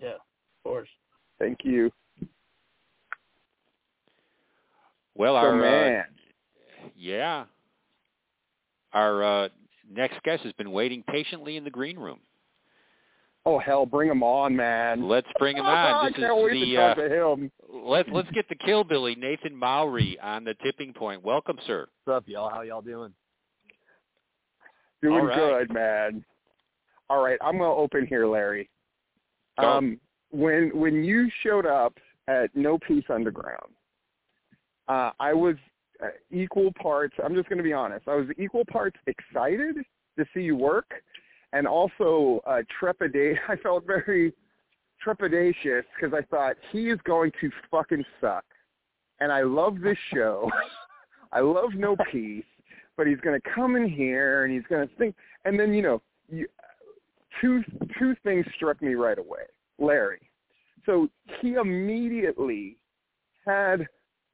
Yeah, of course. Thank you. Well, So our uh, man, yeah, our uh, next guest has been waiting patiently in the green room. oh hell, bring him on, man. Let's bring him on. (laughs) I This can't is wait the to uh, to him. let's let's get the killbilly Nathan Mowery on the tipping point. Welcome, sir. What's up, y'all? How y'all doing? Doing right. good, man. All right, I'm going to open here, Larry. Go. Um, when when you showed up at No Peace Underground, uh, I was uh, equal parts. I'm just going to be honest. I was equal parts excited to see you work, and also uh, trepidate. (laughs) I felt very trepidatious because I thought he is going to fucking suck, and I love this show. (laughs) I love No Peace, but he's going to come in here and he's going to think, and then you know, you, two two things struck me right away. Larry. So he immediately had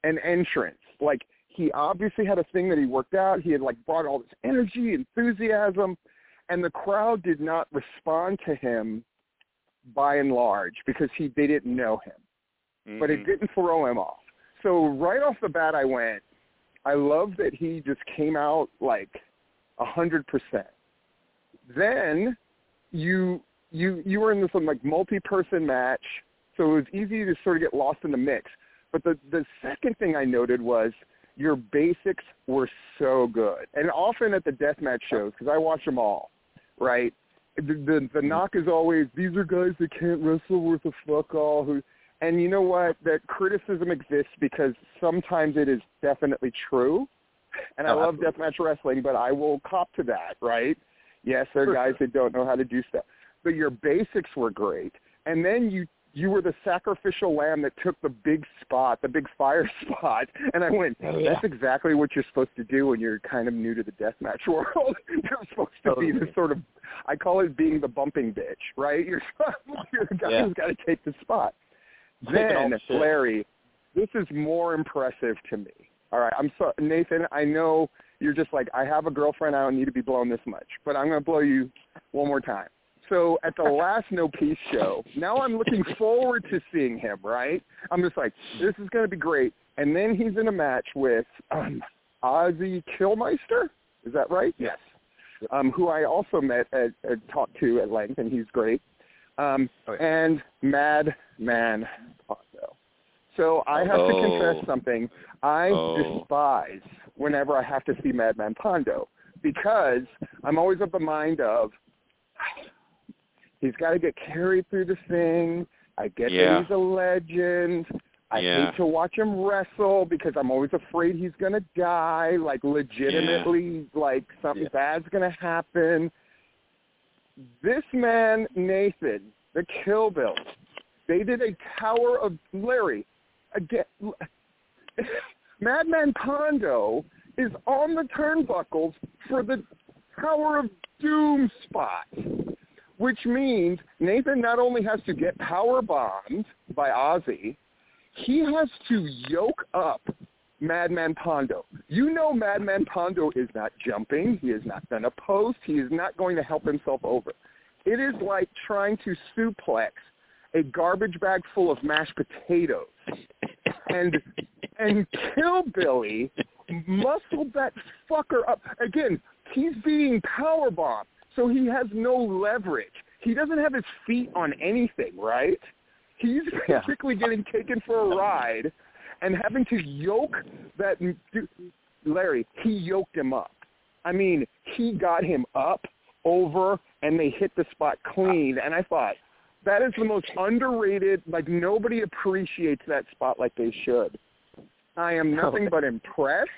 an entrance. Like he obviously had a thing that he worked out. He had like brought all this energy, enthusiasm, and the crowd did not respond to him by and large because he they didn't know him. Mm-hmm. But it didn't throw him off. So right off the bat I went, I love that he just came out like a hundred percent. Then you you you were in this like multi person match, so it was easy to sort of get lost in the mix. But the the second thing I noted was your basics were so good, and often at the deathmatch shows because I watch them all, right? The, the the knock is always these are guys that can't wrestle worth a fuck all. Who and you know what? That criticism exists because sometimes it is definitely true, and I Oh, love deathmatch wrestling, but I will cop to that, right? Yes, there are guys that don't know how to do stuff, but your basics were great, and then you you were the sacrificial lamb that took the big spot, the big fire (laughs) spot, and I went, Oh, yeah. that's exactly what you're supposed to do when you're kind of new to the deathmatch (laughs) world. you're supposed to be Totally. the sort of, I call it being the bumping bitch, right? You're, (laughs) you're the guy Yeah. who's got to take the spot. Then. Larry, this is more impressive to me. All right, I'm sorry, Nathan. I know you're just like I have a girlfriend. I don't need to be blown this much, but I'm going to blow you one more time. So at the (laughs) last No Peace show, now I'm looking forward to seeing him. Right? I'm just like, this is going to be great. And then he's in a match with um, Ozzy Killmeister. Is that right? Yes. Um, who I also met at, at talked to at length, and he's great. Um, Oh, yeah. and Mad Man Pondo. So I have to Oh. confess something. I Oh. despise whenever I have to see Madman Pondo because I'm always of the mind of he's got to get carried through the thing. I get Yeah. that he's a legend. I Yeah. hate to watch him wrestle because I'm always afraid he's gonna die. Like legitimately, like something Yeah. bad's gonna happen. This man, Nathan, the Kill Bill, they did a Tower of Larry. Again, (laughs) Madman Pondo is on the turnbuckles for the Tower of Doom spot, which means Nathan not only has to get power bombed by Ozzy, he has to yoke up Madman Pondo. You know Madman Pondo is not jumping. He is not going to post. He is not going to help himself over. It is like trying to suplex a garbage bag full of mashed potatoes. And and Kill Billy muscled that fucker up. Again, he's being power so he has no leverage. He doesn't have his feet on anything, right? He's Yeah. basically getting taken for a ride and having to yoke that Larry, he yoked him up. I mean, he got him up, over, and they hit the spot clean. And I thought, that is the most underrated, like nobody appreciates that spot like they should. I am nothing but impressed.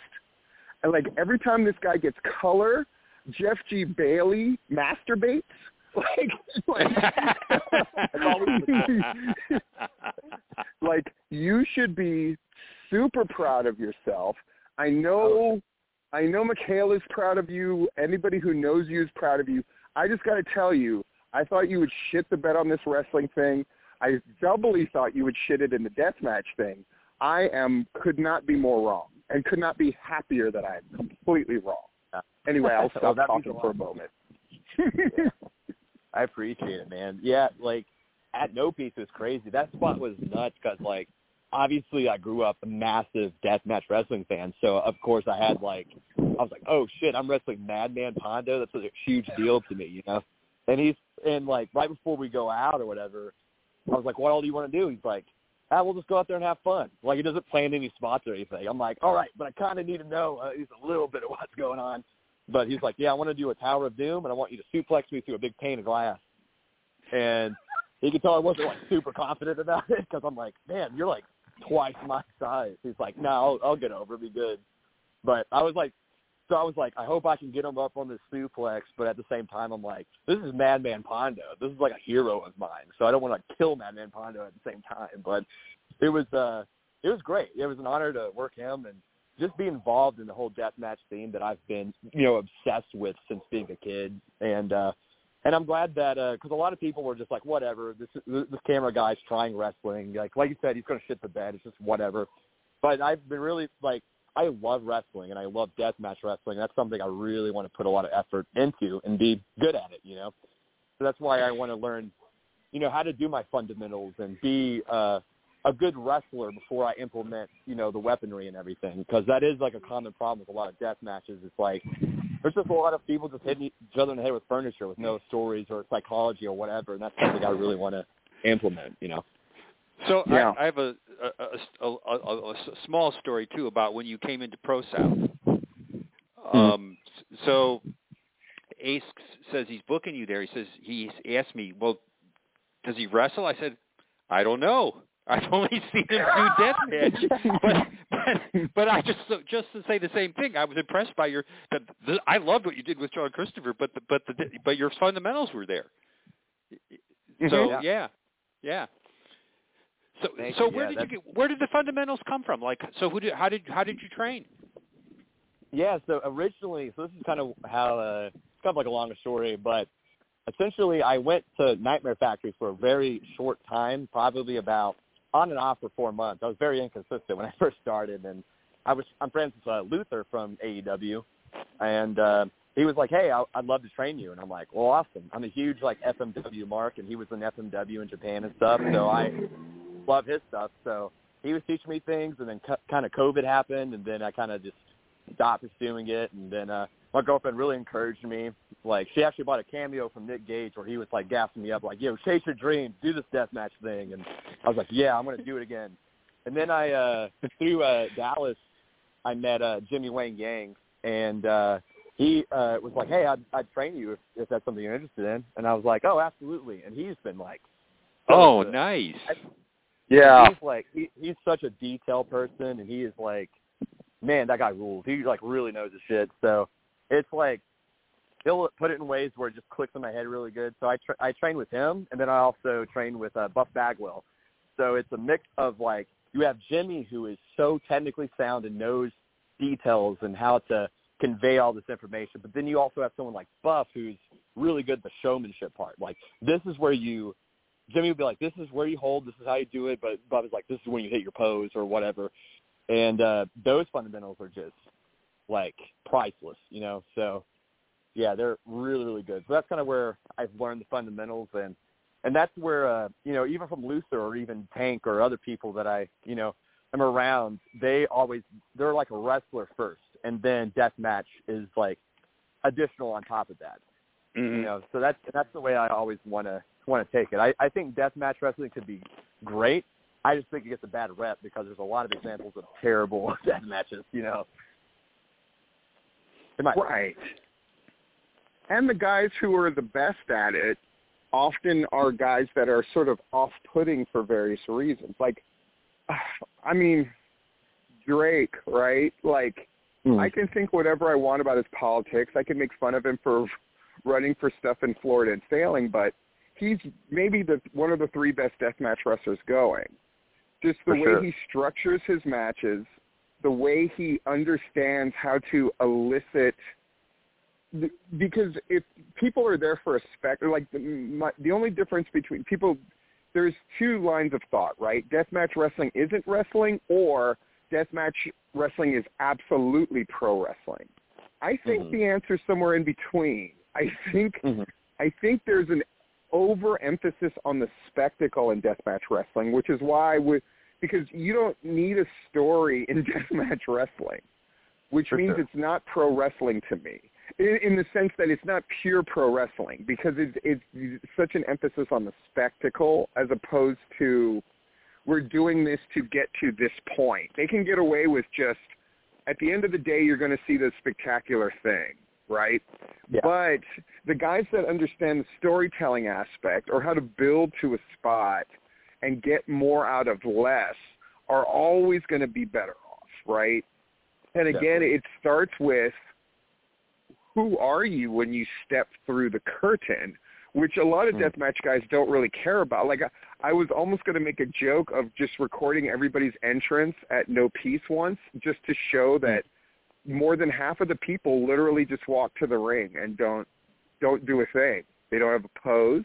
And like every time this guy gets color, Jeff G. Bailey masturbates. (laughs) Like, like, (laughs) (laughs) like you should be super proud of yourself. I know oh. I know Mikhail is proud of you. Anybody who knows you is proud of you. I just got to tell you, I thought you would shit the bed on this wrestling thing. I doubly thought you would shit it in the death match thing. I am could not be more wrong and could not be happier that I am completely wrong. Anyway, I'll (laughs) Well, stop means talking for a moment. Yeah. I appreciate it, man. Yeah, like at No Peace it was crazy. That spot was nuts because like obviously I grew up a massive deathmatch wrestling fan, so of course I had like I was like, oh shit, I'm wrestling Madman Pondo. That's a huge deal to me, you know. And he's and like right before we go out or whatever, I was like, what all do you want to do? He's like, ah, we'll just go out there and have fun. Like he doesn't plan any spots or anything. I'm like, all right, but I kind of need to know uh, at least a little bit of what's going on. But he's like, yeah, I want to do a Tower of Doom, and I want you to suplex me through a big pane of glass. And he could tell I wasn't like super confident about it because I'm like, man, you're like twice my size. He's like, no, I'll, I'll get over, be good. But I was like, so I was like, I hope I can get him up on this suplex, but at the same time, I'm like, this is Madman Pondo. This is like a hero of mine, so I don't want to kill Madman Pondo at the same time. But it was, uh, it was great. It was an honor to work him and just be involved in the whole deathmatch theme that I've been, you know, obsessed with since being a kid. And uh, and I'm glad that because a lot of people were just like, whatever, this this camera guy's trying wrestling. Like like you said, he's gonna shit the bed. It's just whatever. But I've been really like I love wrestling and I love deathmatch wrestling. That's something I really want to put a lot of effort into and be good at it. You know, so that's why I want to learn, you know, how to do my fundamentals and be uh, a good wrestler before I implement, you know, the weaponry and everything. Because that is like a common problem with a lot of death matches. It's like there's just a lot of people just hitting each other in the head with furniture with no stories or psychology or whatever, and that's something I really want to implement. You know. So Yeah. I, I have a a, a, a, a, a small story too about when you came into Pro South. Um, so Ace says he's booking you there. He says he's asked me, well, does he wrestle? I said, I don't know. I've only seen him do deathmatch, (laughs) but but but I just so, just to say the same thing. I was impressed by your. The, the, I loved what you did with John Christopher, but the, but the but your fundamentals were there. So Yeah. yeah, yeah. So Thank so you. where Yeah, did you get where did the fundamentals come from? Like so who did how did how did you train? Yeah, so originally, so this is kind of how uh, it's kind of like a long story, but essentially, I went to Nightmare Factory for a very short time, probably about on and off for four months. I was very inconsistent when I (laughs) first started, and I was I'm friends with uh, Luther from AEW, and uh, he was like, "Hey, I, I'd love to train you," and I'm like, "Well, awesome." I'm a huge like FMW mark, and he was in FMW in Japan and stuff, so I love his stuff. So he was teaching me things, and then co- kind of COVID happened, and then I kind of just stopped pursuing it. And then uh, my girlfriend really encouraged me. Like she actually bought a cameo from Nick Gage where he was like gassing me up, like, "Yo, chase your dreams, do this deathmatch thing." And I was like, "Yeah, I'm gonna do it again." And then I uh, (laughs) through uh, Dallas, I met uh, Jimmy Wang Yang, and uh, he uh, was like, "Hey, I'd, I'd train you if, if that's something you're interested in." And I was like, "Oh, absolutely." And he's been like, so Oh, good. nice. Yeah. He's like he, he's such a detail person, and he is like, man, that guy rules. He like really knows his shit. So it's like he'll put it in ways where it just clicks in my head really good. So I tra- I train with him, and then I also train with uh, Buff Bagwell. So it's a mix of like you have Jimmy who is so technically sound and knows details and how to convey all this information, but then you also have someone like Buff who's really good at the showmanship part. Like this is where you Jimmy would be like, "This is where you hold. This is how you do it." But Bob is like, "This is when you hit your pose or whatever." And uh those fundamentals are just like priceless, you know. So yeah, they're really really good. So that's kind of where I've learned the fundamentals, and and that's where uh you know even from Luther or even Tank or other people that I you know am around, they always they're like a wrestler first, and then deathmatch is like additional on top of that Mhm. you know so that's that's the way i always want to want to take it i i think deathmatch wrestling could be great i just think it gets a bad rep because there's a lot of examples of terrible (laughs) death matches you know Right. And the guys who are the best at it often are guys that are sort of off-putting for various reasons. Like, (sighs) I mean, Drake, right? Like, Mm. I can think whatever I want about his politics. I can make fun of him for running for stuff in Florida and failing, but he's maybe the one of the three best deathmatch wrestlers going. Just the For way sure. he structures his matches, the way he understands how to elicit because if people are there for a spec, like the, my, the only difference between people, there's two lines of thought, right? Deathmatch wrestling isn't wrestling, or deathmatch wrestling is absolutely pro wrestling. I think Mhm. the answer's somewhere in between. I think Mhm. I think there's an overemphasis on the spectacle in deathmatch wrestling, which is why we because you don't need a story in (laughs) deathmatch wrestling, which For means sure. it's not pro wrestling to me. In, in the sense that it's not pure pro wrestling because it's, it's such an emphasis on the spectacle as opposed to we're doing this to get to this point. They can get away with just at the end of the day you're going to see the spectacular thing, right? Yeah. But the guys that understand the storytelling aspect or how to build to a spot and get more out of less are always going to be better off, right? And again, Definitely. it starts with who are you when you step through the curtain, which a lot of Hmm. deathmatch guys don't really care about. Like I, I was almost going to make a joke of just recording everybody's entrance at No Peace once, just to show that more than half of the people literally just walk to the ring and don't don't do a thing. They don't have a pose.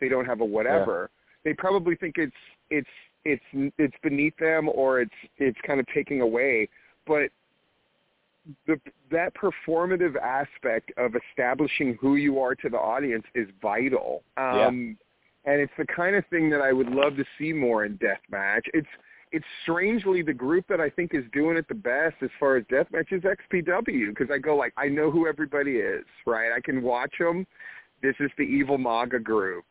They don't have a whatever. They probably think it's it's it's it's beneath them or it's it's kind of taking away. But the that performative aspect of establishing who you are to the audience is vital. Um and it's the kind of thing that I would love to see more in deathmatch. It's it's strangely the group that I think is doing it the best as far as deathmatch is XPW because I go like I know who everybody is, right? I can watch them. This is the evil MAGA group.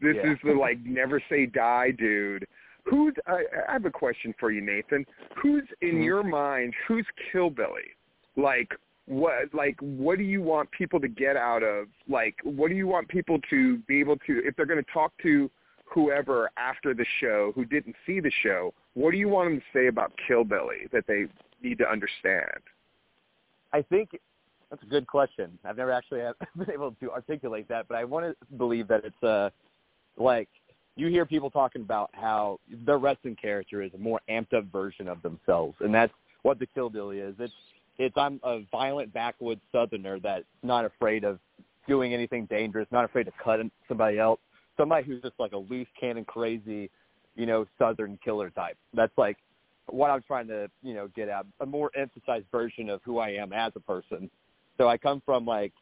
This Yeah. is the like never say die dude. Who's I, I have a question for you, Nathan. Who's in Mhm. your mind? Who's Killbilly? Like what? Like what do you want people to get out of? Like what do you want people to be able to if they're going to talk to whoever after the show who didn't see the show? What do you want them to say about Killbilly that they need to understand? I think that's a good question. I've never actually (laughs) been able to articulate that, but I want to believe that it's uh like you hear people talking about how their wrestling character is a more amped up version of themselves, and that's what the Killbilly is. It's it's I'm a violent backwoods Southerner that's not afraid of doing anything dangerous, not afraid to cut somebody else, somebody who's just like a loose cannon, crazy, you know, Southern killer type. That's like what I'm trying to, you know, get at a more emphasized version of who I am as a person. So I come from like,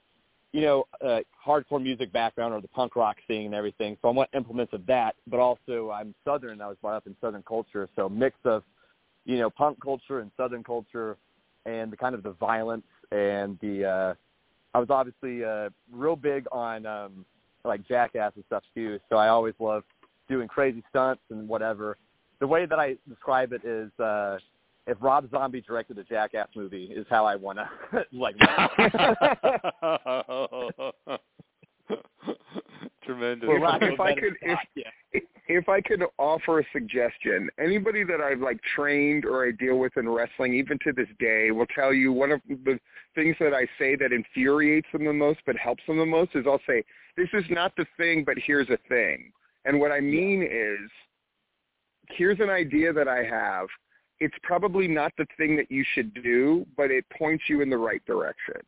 you know, uh, hardcore music background or the punk rock scene and everything. So I want implements of that, but also I'm Southern. I was brought up in Southern culture, so mix of, you know, punk culture and Southern culture, and the kind of the violence and the. uh I was obviously uh real big on um like jackass and stuff too. So I always love doing crazy stunts and whatever. The way that I describe it is uh if Rob Zombie directed a Jackass movie is how I want to (laughs) like. (laughs) Tremendous. Well, Rob, if I could, if that, yeah. If I could offer a suggestion, anybody that I've like trained or I deal with in wrestling, even to this day, will tell you one of the things that I say that infuriates them the most but helps them the most is I'll say, "This is not the thing, but here's a thing." And what I mean is, here's an idea that I have. It's probably not the thing that you should do, but it points you in the right direction.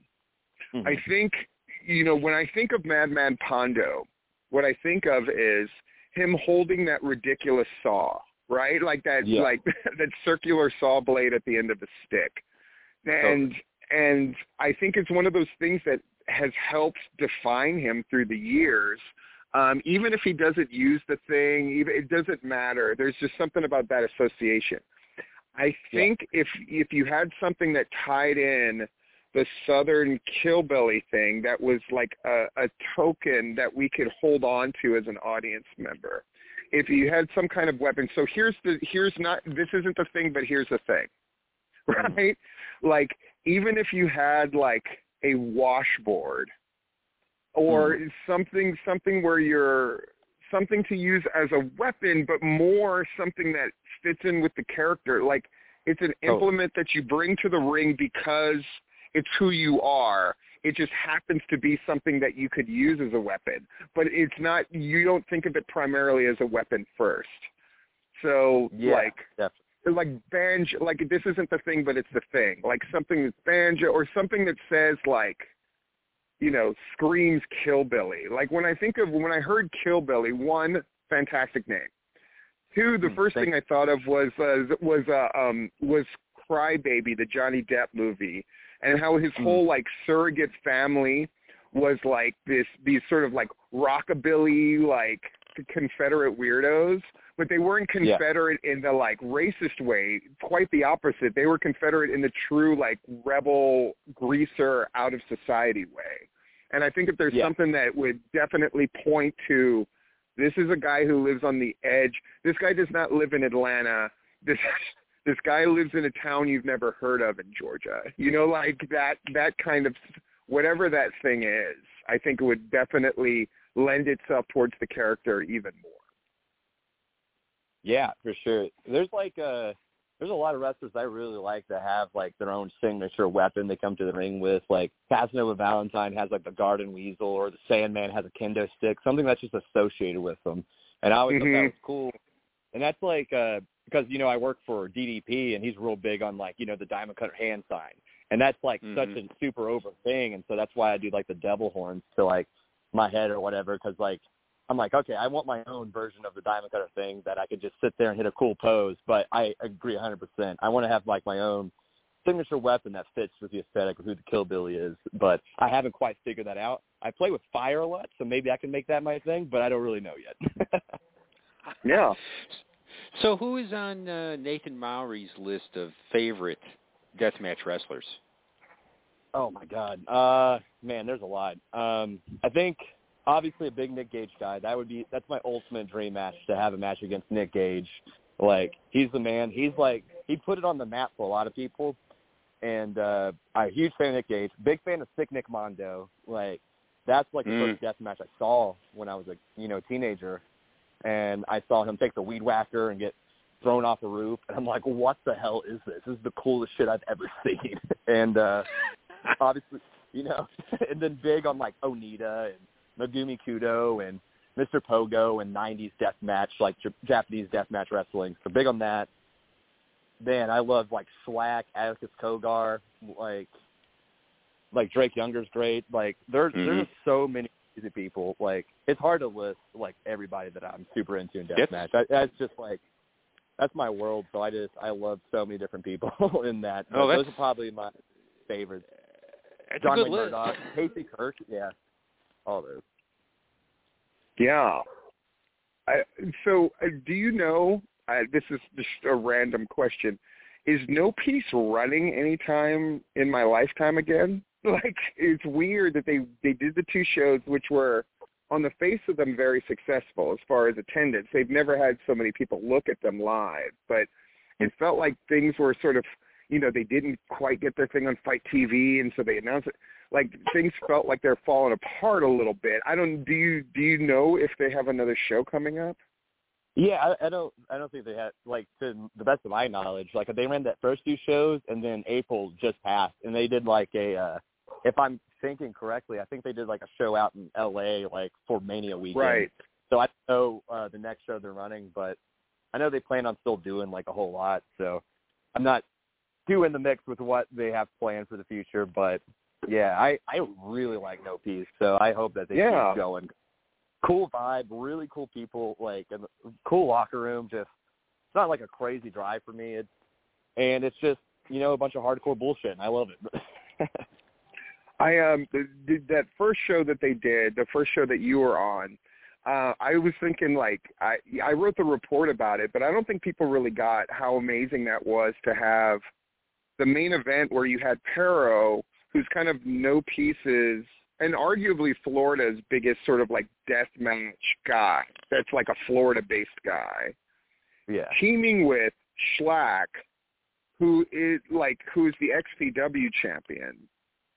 Mhm. I think, you know, when I think of Madman Pondo, what I think of is him holding that ridiculous saw, right? Like that, Yeah. like (laughs) that circular saw blade at the end of the stick, and and I think it's one of those things that has helped define him through the years. Um, even if he doesn't use the thing, even it doesn't matter. There's just something about that association. I think if if you had something that tied in the Southern Killbilly thing that was like a, a token that we could hold on to as an audience member. If you had some kind of weapon, so here's the here's not this isn't the thing, but here's the thing, (laughs) right? Like even if you had like a washboard or hmm. something something where you're something to use as a weapon, but more something that fits in with the character. Like it's an Totally. implement that you bring to the ring because it's who you are. It just happens to be something that you could use as a weapon, but it's not. You don't think of it primarily as a weapon first. So Yeah, like definitely. like banjo like this isn't the thing but it's the thing like something that's banjo or something that says like you know screams kill killbilly like when i think of when i heard kill killbilly one fantastic name two the Hmm, first thing i thought of was uh, was uh, um was crybaby the johnny depp movie and how his Hmm. whole like surrogate family was like this these sort of like rockabilly like confederate weirdos but they weren't Yeah. confederate in the like racist way quite the opposite they were confederate in the true like rebel greaser out of society way and i think if there's Yeah. something that would definitely point to this is a guy who lives on the edge this guy does not live in atlanta this this guy lives in a town you've never heard of in georgia you know like that that kind of whatever that thing is i think it would definitely lend itself towards the character even more Yeah, for sure. There's like uh there's a lot of wrestlers I really like that have like their own signature weapon they come to the ring with. Like Casanova Valentine has like the Garden Weasel or the Sandman has a kendo stick, something that's just associated with them. And I always thought that Mhm. was cool. And that's like uh because, you know, I work for DDP and he's real big on like, you know, the diamond cutter hand sign. And that's like such Mhm. a super over thing and so that's why I do like the devil horns to like my head or whatever because like I'm like, okay, I want my own version of the diamond cutter thing that I could just sit there and hit a cool pose. But I agree 100%. I want to have like my own signature weapon that fits with the aesthetic of who the Kill Billy is. But I haven't quite figured that out. I play with fire a lot, so maybe I can make that my thing, but I don't really know yet. (laughs) Yeah. So who is on uh, Nathan Mowery's list of favorite deathmatch wrestlers? Oh my God, uh, man, there's a lot. Um, I think obviously a big Nick Gage guy. That would be that's my ultimate dream match to have a match against Nick Gage. Like he's the man. He's like he put it on the map for a lot of people. And uh I'm a huge fan of Nick Gage. Big fan of Sick Nick Mondo. Like that's like the Mm. first death match I saw when I was a you know teenager, and I saw him take the weed whacker and get thrown off a roof, and I'm like, what the hell is this? This is the coolest shit I've ever (laughs) seen. and uh (laughs) obviously, you know, (laughs) and then big on like Onita and Megumi Kudo and Mr. Pogo and 90s death match, like J- Japanese death match wrestling. So big on that. Man, I love like Shlak, Atticus Cogar, like like Drake Younger's great. Like there's Mhm. there's so many crazy people. Like it's hard to list like everybody that I'm super into in death Yes. I, that's just like that's my world. So I just I love so many different people (laughs) in that. Oh, But those are probably my favorites. That's John a good Wayne list. Murdoch, Casey Kirk, yeah, all those. Yeah. I, so, uh, do you know? Uh, this is just a random question. Is No Peace running anytime in my lifetime again? (laughs) Like, it's weird that they they did the two shows, which were on the face of them very successful as far as attendance. They've never had so many people look at them live, but it felt like things were sort of, you know, they didn't quite get their thing on FITE TV, and so they announced it like things felt like they're falling apart a little bit. I don't do you do you know if they have another show coming up? Yeah, I, I don't I don't think they had like to the best of my knowledge, like they ran that first two shows and then April just passed and they did like a uh if I'm thinking correctly, I think they did like a show out in LA like for Mania weekend. Right. So I don't know uh the next show they're running, but I know they plan on still doing like a whole lot, so I'm not too in the mix with what they have planned for the future, but yeah, I I really like No Peace, so I hope that they Yeah. keep going. Cool vibe, really cool people, like and cool locker room. Just it's not like a crazy drive for me. It's and it's just you know a bunch of hardcore bullshit, and I love it. (laughs) I um the, did that first show that they did, the first show that you were on. Uh, I was thinking like I I wrote the report about it, but I don't think people really got how amazing that was to have the main event where you had Pero, who's kind of No Peace's and arguably Florida's biggest sort of like death match guy. That's like a Florida based guy. yeah, teaming with Shlak, who is like who's the XPW champion,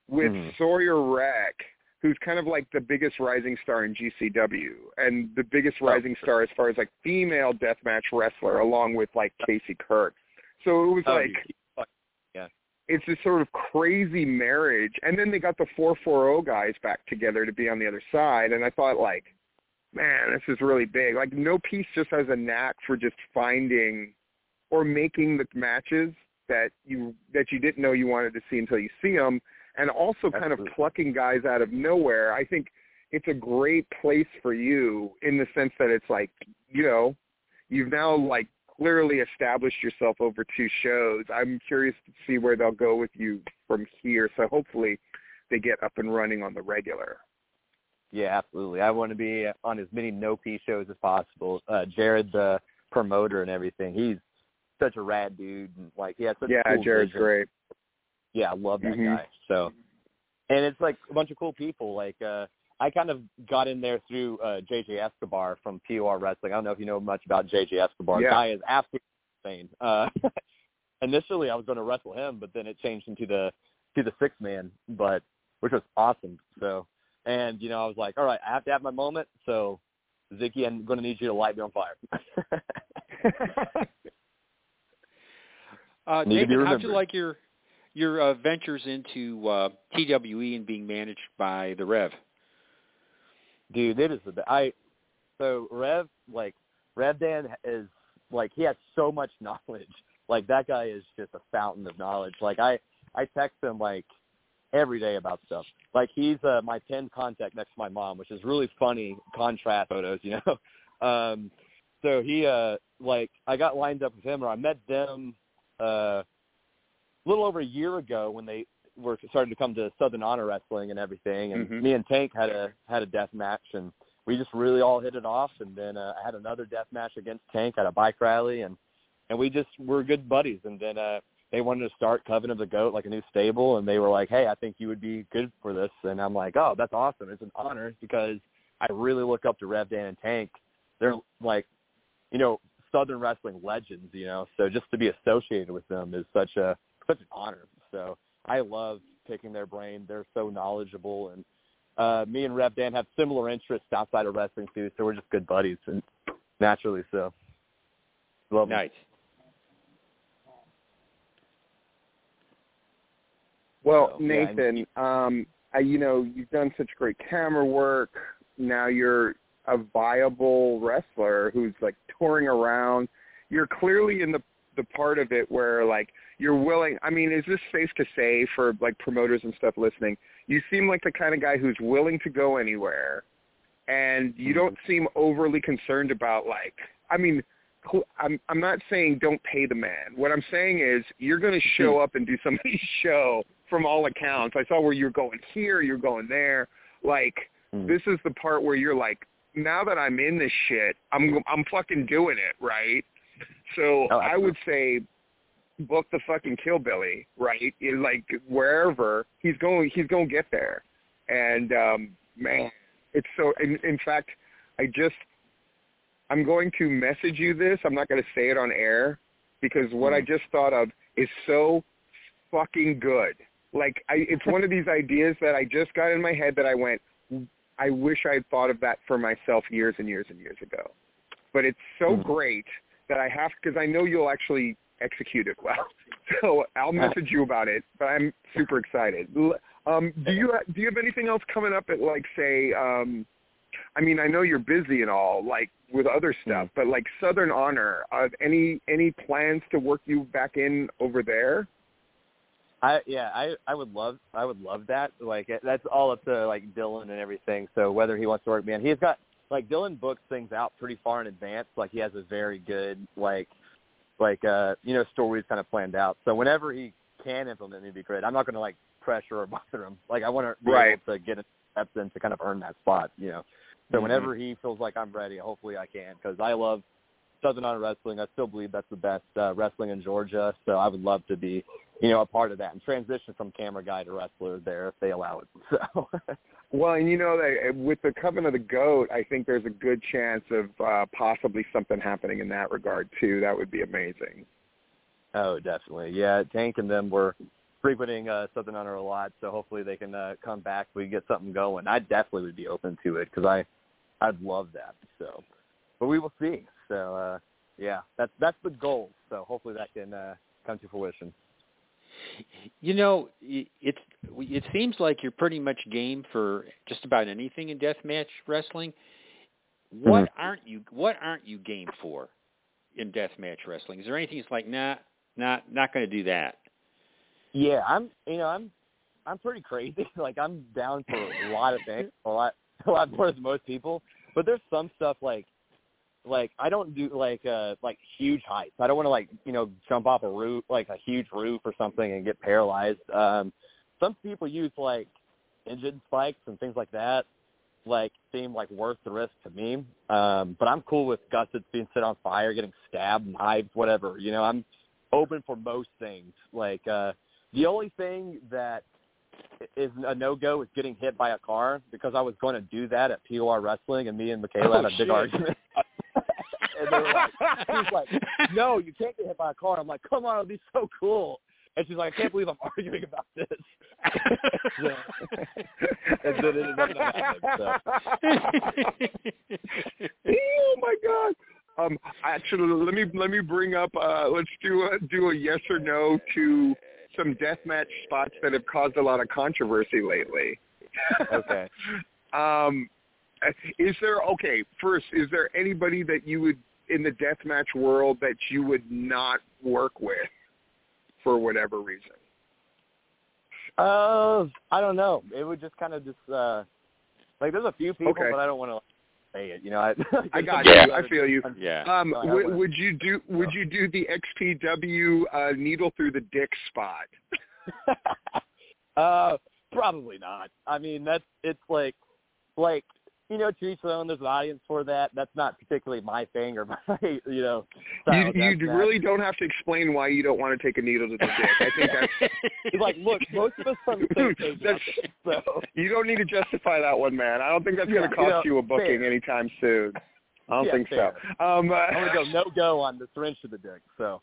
with Mhm. Sawyer Wreck, who's kind of like the biggest rising star in GCW and the biggest Oh, rising star as far as like female deathmatch wrestler, along with like Casey Kirk. So it was Oh, like yeah. it's this sort of crazy marriage. And then they got the 440 guys back together to be on the other side. And I thought, like, man, this is really big. Like, No Peace just has a knack for just finding or making the matches that you that you didn't know you wanted to see until you see them, and also kind of plucking guys out of nowhere. I think it's a great place for you in the sense that it's like, you know, you've now like clearly established yourself over two shows. I'm curious to see where they'll go with you from here. So hopefully they get up and running on the regular. Yeah, absolutely. I want to be on as many no P shows as possible. Uh Jared, the promoter and everything, he's such a rad dude. And, like, he has such yeah, a cool Jared's vision. great. Yeah, I love that Mhm. guy. So, and it's like a bunch of cool people. Like, uh I kind of got in there through uh JJ Escobar from POR Wrestling. I don't know if you know much about JJ Escobar. Yeah. The guy is absolutely insane. Uh (laughs) initially I was going to wrestle him, but then it changed into the to the six man, but which was awesome. So, and you know, I was like, all right, I have to have my moment. So, Zicky, I'm going to need you to light me on fire. (laughs) (laughs) Uh, Need to be Nathan, how'd you like your your uh, ventures into uh, TWE and being managed by the Rev? dude, it is the I. So Rev, like Rev Dan is like he has so much (laughs) knowledge. Like that guy is just a fountain of knowledge. Like I, I text him like every day about stuff. Like he's uh, my pinned contact next to my mom, which is really funny contrast photos, you know. (laughs) um, so he uh like I got lined up with him, or I met them uh, a little over a year ago when they were starting to come to Southern Honor Wrestling and everything, and Mhm. me and Tank had a had a death match, and we just really all hit it off. And then uh, I had another death match against Tank at a bike rally, and and we just were good buddies. And then uh, they wanted to start Coven of the Goat, like a new stable, and they were like, "Hey, I think you would be good for this." And I'm like, "Oh, that's awesome! It's an honor because I really look up to Rev Dan and Tank. They're like, you know, Southern wrestling legends, you know. So just to be associated with them is such a such an honor. So I love picking their brain. They're so knowledgeable, and uh, me and Rev Dan have similar interests outside of wrestling too. So we're just good buddies, and naturally so. Love 'em. Nice. Well, So, yeah, Nathan, um, I, you know, you've done such great camera work. Now you're a viable wrestler who's like touring around. You're clearly in the the part of it where like you're willing. I mean, is this safe to say for like promoters and stuff listening? You seem like the kind of guy who's willing to go anywhere, and you don't seem overly concerned about like. I mean, I'm I'm not saying don't pay the man. What I'm saying is you're going to show up and do somebody's (laughs) show from all accounts. I saw where you're going here, you're going there. Like Mm. this is the part where you're like, now that I'm in this shit, I'm I'm fucking doing it, right? (laughs) So Oh, I would say book the fucking Kill Billy, right? Like wherever he's going, he's going to get there. And um man, it's so. In, in fact, I just I'm going to message you this. I'm not going to say it on air because what I just thought of is so fucking good. Like I, it's one of these ideas that I just got in my head that I went, I wish I had thought of that for myself years and years and years ago. But it's so Mhm. great that I have because I know you'll actually execute it well. (laughs) So I'll message you about it. But I'm super excited. Um, do you do you have anything else coming up at like say? Um, I mean, I know you're busy and all, like with other stuff, but like Southern Honor, uh, any any plans to work you back in over there? I yeah, I I would love I would love that. Like that's all up to like Dylan and everything. So whether he wants to work me in, he's got like Dylan books things out pretty far in advance. Like he has a very good like like uh you know stories kind of planned out. So whenever he can implement me, it'd be great. I'm not going to like pressure or (laughs) bother him. Like I want to be Right. able to get steps in to kind of earn that spot. You know. So Mhm. whenever he feels like I'm ready, hopefully I can because I love Southern Honor Wrestling. I still believe that's the best uh, wrestling in Georgia. So I would love to be you know, a part of that and transition from camera guy to wrestler there if they allow it. (laughs) So Well, and you know that uh, with the Coven of the Goat, I think there's a good chance of uh, possibly something happening in that regard too. That would be amazing. Oh, definitely. Yeah, Tank and them were frequenting uh, Southern Honor a lot, so hopefully they can uh, come back. We get something going. I definitely would be open to it because I, I'd love that. So, but we will see. So, uh, yeah, that's that's the goal. So hopefully that can uh, come to fruition. You know, it's it seems like you're pretty much game for just about anything in deathmatch wrestling. What aren't you What aren't you game for in deathmatch wrestling? Is there anything that's like, nah, not not going to do that? Yeah, I'm. You know, I'm. I'm pretty crazy. (laughs) like I'm down for a lot of things, a lot, a lot more than most people. But there's some stuff like, like I don't do like uh like huge heights. I don't want to like you know jump off a roof like a huge roof or something and get paralyzed. Um, some people use like engine spikes and things like that. Like seem like worth the risk to me. Um, but I'm cool with gussets being set on fire, getting stabbed, knives, whatever. You know, I'm open for most things. Like uh the only thing that is a no go is getting hit by a car because I was going to do that at POR Wrestling, and me and Michaela had Oh, a big shit. argument. And they were like, she's like, "No, you can't get hit by a car." I'm like, "Come on, it'll be so cool." And she's like, "I can't believe I'm (laughs) arguing about this." So- (laughs) and then it ended up not happening. So. (laughs) oh my god. Um, actually, let me let me bring up. Uh, let's do a do a yes or no to some deathmatch spots that have caused a lot of controversy lately. Okay. um, is there okay? First, is there anybody that you would in the deathmatch world that you would not work with for whatever reason? Uh, I don't know. It would just kind of just uh, like there's a few people, Okay. but I don't want to say it. You know, I, (laughs) I got Yeah. you. I feel you. Yeah. Um, I would, would. would you do would you do the XPW uh, needle through the dick spot? (laughs) (laughs) uh, probably not. I mean, that's it's like, like you know, to each their own. There's an audience for that. That's not particularly my thing or (laughs) my, you know. style You you really don't have to explain why you don't want to take a needle to the dick. I think that's (laughs) It's like, look, most of us are on the same (laughs) page. That's- so you don't need to justify that one, man. I don't think that's Yeah, going to you cost know, you a booking fair. anytime soon. I don't Yeah, think fair. so. Um, uh, I'm gonna go no go on the syringe to the dick. So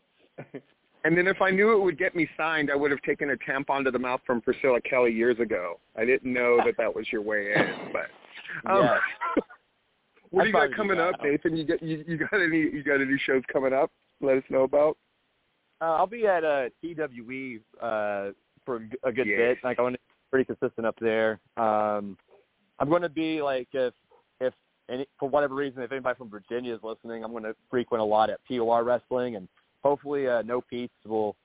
And then if I knew it would get me signed, I would have taken a tampon to the mouth from Priscilla Kelly years ago. I didn't know that that was your way in, but um, Yeah. (laughs) what I'd do you got coming that. up, Nathan? You got you, you got any you got any shows coming up? Let us know about. uh, I'll be at uh, TWE uh, for a good Yeah. bit. Like I'm gonna be pretty consistent up there. Um, I'm going to be like if if any for whatever reason if anybody from Virginia is listening, I'm going to frequent a lot at POR Wrestling, and hopefully uh, No Peace will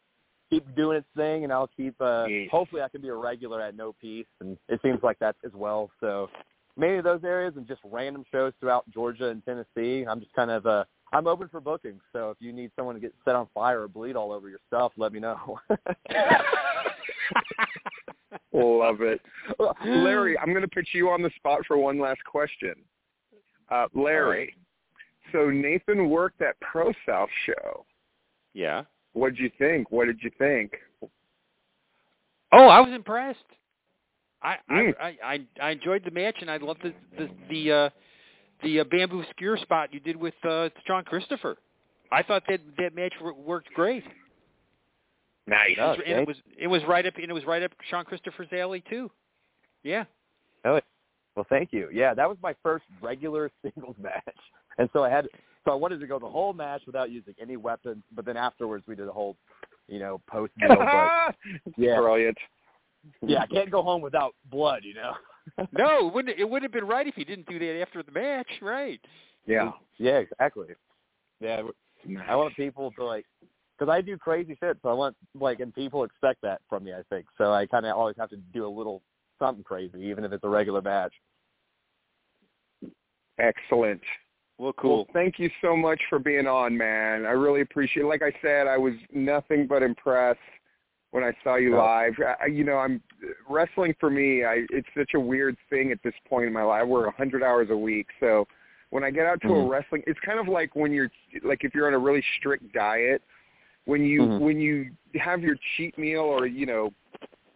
keep doing its thing, and I'll keep. Uh, Yes. Hopefully, I can be a regular at No Peace, and it seems like that as well. So many of those areas and just random shows throughout Georgia and Tennessee. I'm just kind of uh, I'm open for bookings. So if you need someone to get set on fire or bleed all over your stuff, let me know. (laughs) Love it, Larry. I'm going to put you on the spot for one last question. Uh, Larry, so Nathan worked that Pro South show. yeah. What did you think? What did you think? Oh, I was impressed. I Mm. I, I I I enjoyed the match, and I loved the the the uh, the uh, bamboo skewer spot you did with uh, John Christopher. I thought that that match worked great. Nice. It was, and it was it was right up and it was right up Sean Christopher's alley too. Yeah. Oh, Well, thank you. Yeah, that was my first regular (laughs) singles match, and so I had so I wanted to go the whole match without using any weapons, but then afterwards we did a whole, you know, post deal. But (laughs) yeah, Brilliant. Yeah, I can't go home without blood, you know. (laughs) No, it wouldn't it would have been right if you didn't do that after the match, right? Yeah. Yeah, exactly. Yeah, Nice. I want people to like, because I do crazy shit, so I want like, and people expect that from me. I think so. I kind of always have to do a little something crazy, even if it's a regular match. Excellent. Well, cool. Well, thank you so much for being on, man. I really appreciate it. Like I said, I was nothing but impressed when I saw you live. I, you know, I'm wrestling for me. I it's such a weird thing at this point in my life. Work 100 hours a week, so when I get out to a Mhm. wrestling, it's kind of like when you're like if you're on a really strict diet, when you Mhm. when you have your cheat meal or you know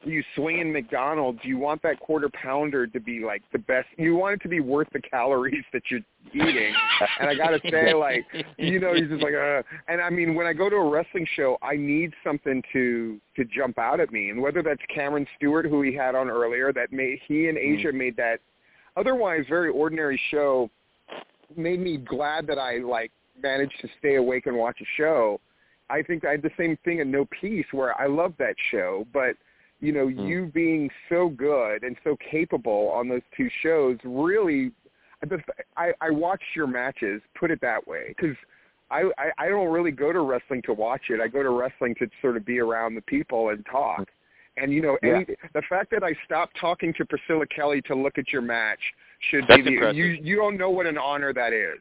you swing in McDonald's, you want that quarter pounder to be like the best. You want it to be worth the calories that you're eating. And I gotta say, (laughs) like, you know, he's just like, uh, and I mean, when I go to a wrestling show, I need something to to jump out at me, and whether that's Cameron Stewart, who he had on earlier, that made he and Asia made that otherwise very ordinary show, made me glad that I like managed to stay awake and watch a show. I think I had the same thing in No Peace, where I love that show, but you know, you being so good and so capable on those two shows really I, I watched your matches, put it that way, because I, I I don't really go to wrestling to watch it. I go to wrestling to sort of be around the people and talk. And you know, Yeah. any, the fact that I stopped talking to Priscilla Kelly to look at your match should That's be the, you, you don't know what an honor that is.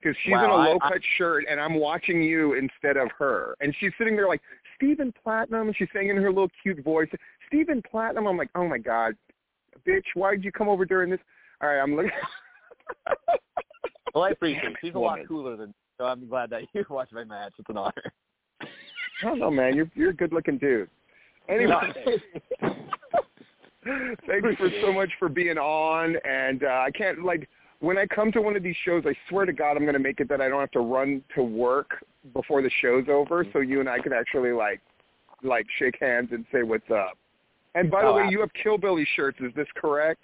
Because she's Wow, in a low cut shirt and I'm watching you instead of her. And she's sitting there like, Stephen Platinum and she's saying in her little cute voice, Stephen Platinum. I'm like, Oh my God, bitch, why did you come over during this? All right, I'm looking (laughs) Well, I appreciate it. She's a lot cooler than, so I'm glad that you (laughs) watched my match. It's an honor. I don't know, man. You're you're a good looking dude. Anyway, (laughs) thanks for so much for being on. And uh, I can't like when I come to one of these shows, I swear to God, I'm going to make it that I don't have to run to work before the show's over, so you and I could actually like like shake hands and say what's up. And by the Oh, way, you have Killbilly shirts. Is this correct?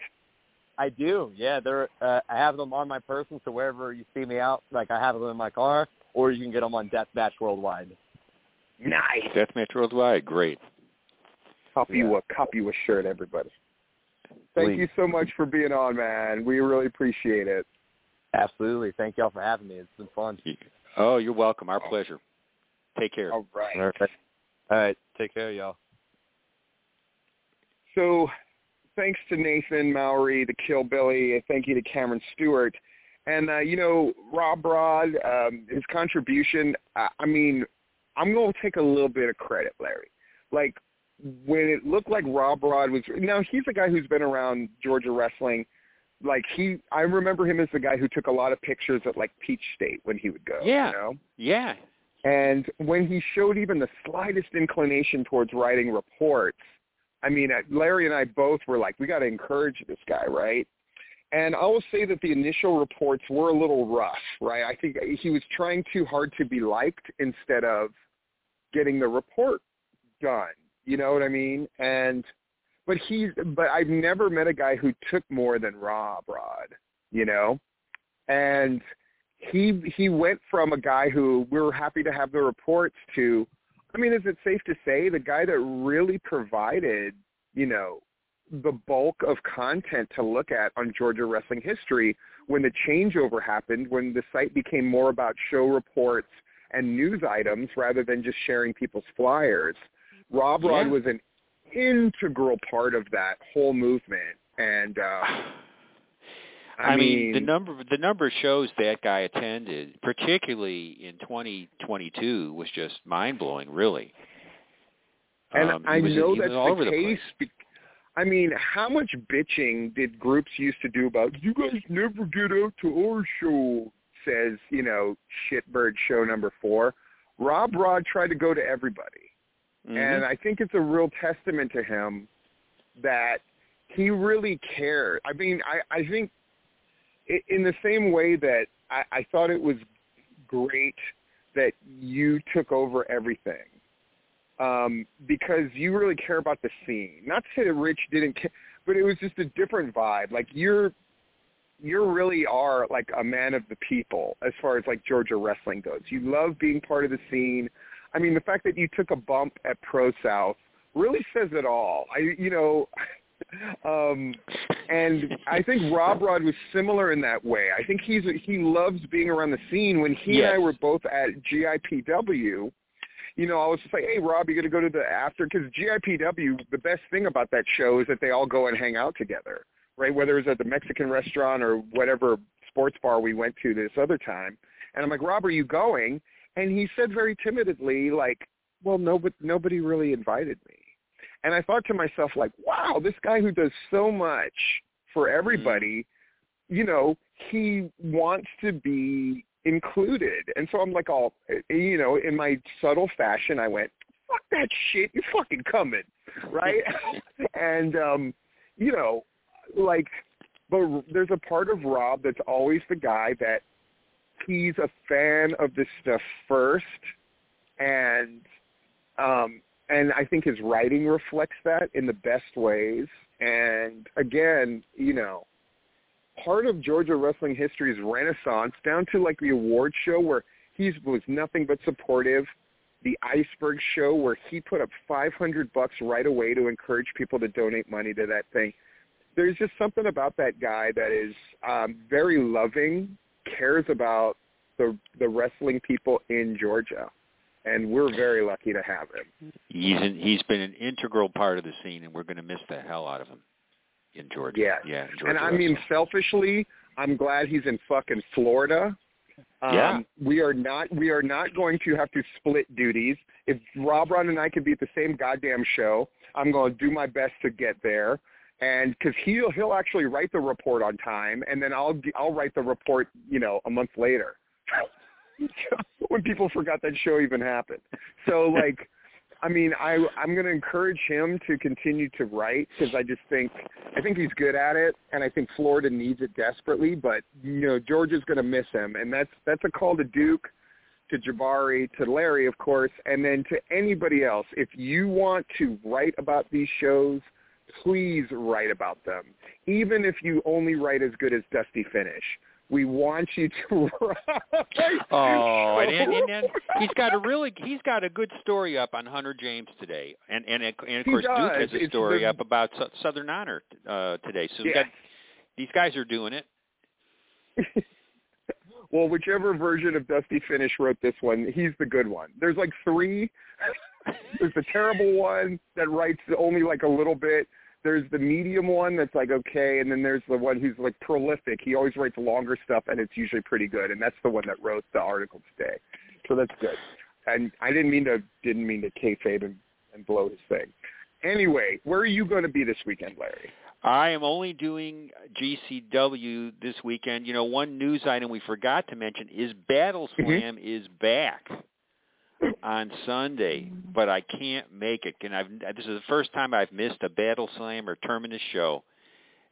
I do. Yeah, they're. Uh, I have them on my person, so wherever you see me out, like I have them in my car, or you can get them on Deathmatch Worldwide. Nice. Deathmatch Worldwide, great. Copy you a copy you a shirt, everybody. Thank Please. you so much for being on, man. We really appreciate it. Absolutely. Thank y'all for having me. It's been fun. Oh, you're welcome. Our pleasure. Take care. All right. All right. All right. Take care, y'all. So thanks to Nathan Mowery, the Kill Billy. Thank you to Cameron Stewart. And, uh, you know, Rob Rod, um, his contribution, I, I mean, I'm going to take a little bit of credit, Larry. Like, when it looked like Rob Rod was, now he's a guy who's been around Georgia wrestling. Like he, I remember him as the guy who took a lot of pictures at like Peach State when he would go. Yeah. You know? Yeah. And when he showed even the slightest inclination towards writing reports, I mean, uh, Larry and I both were like, we got to encourage this guy, right? And I will say that the initial reports were a little rough, right? I think he was trying too hard to be liked instead of getting the report done. You know what I mean? And but he's but I've never met a guy who took more than Rob Rod, you know? And he he went from a guy who we were happy to have the reports to I mean, is it safe to say the guy that really provided, you know, the bulk of content to look at on Georgia wrestling history when the changeover happened, when the site became more about show reports and news items rather than just sharing people's flyers. Rob Rod Yeah. was an integral part of that whole movement, and uh, I, I mean, the number the number of shows that guy attended, particularly in 2022, was just mind blowing. Really, And Um, I was- know that's the the case. be- I mean, how much bitching did groups used to do about you guys never get out to our show? Says you know shitbird show number four. Rob Rod tried to go to everybody, Mhm. and I think it's a real testament to him that he really cared. I mean, I I think in the same way that I, I thought it was great that you took over everything um, because you really care about the scene. Not to say that Rich didn't care, but it was just a different vibe. Like you're you really are like a man of the people as far as like Georgia wrestling goes. You love being part of the scene. I mean, the fact that you took a bump at Pro South really says it all. I you know um and I think Rob Rod was similar in that way. I think he's he loves being around the scene. When he and I were both at GIPW, you know, I was just like, hey, Rob, you going to go to the after because GIPW. The best thing about that show is that they all go and hang out together, right? Whether it's at the Mexican restaurant or whatever sports bar we went to this other time. And I'm like, Rob, are you going? And he said very timidly, like, well, nobody nobody really invited me. And I thought to myself, like, wow, this guy who does so much for everybody, you know, he wants to be included. And so I'm like, all, you know, in my subtle fashion, I went, fuck that shit, you're fucking coming, right? (laughs) (laughs) and, um, you know, like, but there's a part of Rob that's always the guy that he's a fan of this stuff first, and um, and I think his writing reflects that in the best ways. And again, you know, part of Georgia wrestling history's renaissance, down to like the award show where he was nothing but supportive. The Iceberg show where he put up 500 bucks right away to encourage people to donate money to that thing. There's just something about that guy that is um, very loving, cares about the the wrestling people in Georgia, and we're very lucky to have him. he's in, he's been an integral part of the scene, and we're going to miss the hell out of him in Georgia. Yes. yeah. Georgia and I mean, selfishly, I'm glad he's in fucking Florida. Um, Yeah. We are not. We are not going to have to split duties. If Rob Rod and I could be at the same goddamn show, I'm going to do my best to get there. And because he'll he'll actually write the report on time, and then I'll I'll write the report, you know, a month later, (laughs) (laughs) when people forgot that show even happened. So like, I mean, I I'm going to encourage him to continue to write because I just think I think he's good at it, and I think Florida needs it desperately. But you know, Georgia's going to miss him, and that's that's a call to Duke, to Jabari, to Larry, of course, and then to anybody else. If you want to write about these shows, please write about them, even if you only write as good as Dusty Finish. We want you to (laughs) write. Oh, and, and, and, and he's got a really he's got a good story up on Hunter James today, and and, and of course Duke has a story up about Sou- Southern Honor uh, today. So Yeah. got these guys are doing it. (laughs) well, whichever version of Dusty Finish wrote this one, he's the good one. There's like three. (laughs) There's the terrible one that writes only like a little bit. There's the medium one that's like okay, and then there's the one who's like prolific. He always writes longer stuff, and it's usually pretty good. And that's the one that wrote the article today, so that's good. And I didn't mean to didn't mean to kayfabe and, and blow his thing. Anyway, where are you going to be this weekend, Larry? I am only doing GCW this weekend. You know, one news item we forgot to mention is Battle Mm-hmm. Slam is back on Sunday, but I can't make it. And I've this is the first time I've missed a Battle Slam or Terminus show,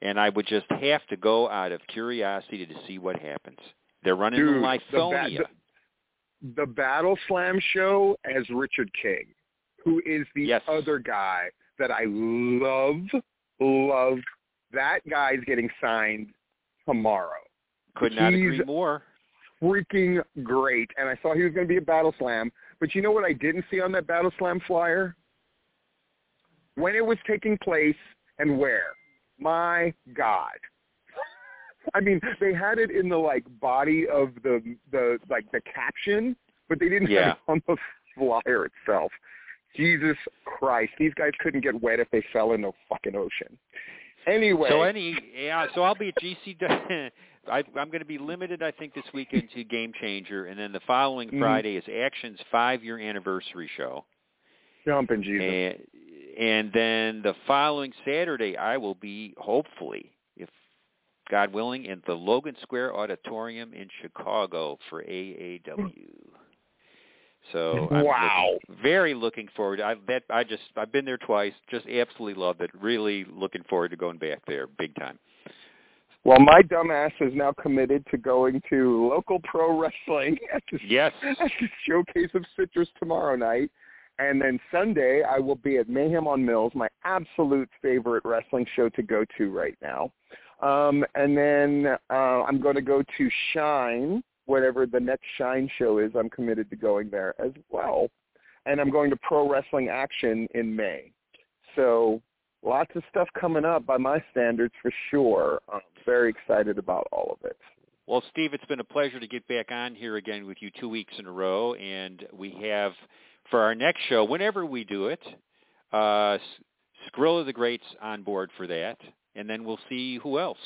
and I would just have to go out of curiosity to see what happens. They're running Dude, in the ba- the, the Battle Slam show as Richard King, who is the Yes. other guy that I love, love. That guy's getting signed tomorrow. Could not he's- agree more. Freaking great. And I saw he was going to be a Battle Slam. But you know what I didn't see on that Battle Slam flyer? When it was taking place and where. My God. I mean, they had it in the like body of the the like the caption, but they didn't Yeah. have it on the flyer itself. Jesus Christ, these guys couldn't get wet if they fell in the fucking ocean. Anyway, So any yeah, so I'll be at GC. (laughs) I, I'm going to be limited, I think, this weekend to Game Changer, and then the following Mhm. Friday is Action's five-year anniversary show, jumping Jesus. and and then the following Saturday I will be hopefully, if God willing, in the Logan Square Auditorium in Chicago for AAW. So (laughs) I'm Wow. looking- very looking forward. I that I just I've been there twice. Just absolutely loved it. Really looking forward to going back there big time. Well, my dumbass is now committed to going to local pro wrestling (laughs) at the, Yes. (laughs) at the showcase of Citrus tomorrow night. And then Sunday, I will be at Mayhem on Mills, my absolute favorite wrestling show to go to right now. Um, and then uh, I'm going to go to Shine, whatever the next Shine show is. I'm committed to going there as well. And I'm going to Pro Wrestling Action in May. So lots of stuff coming up by my standards for sure. I'm very excited about all of it. Well, Steve, it's been a pleasure to get back on here again with you two weeks in a row, and we have for our next show, whenever we do it, uh, S- Skrill of the Greats on board for that, and then we'll see who else.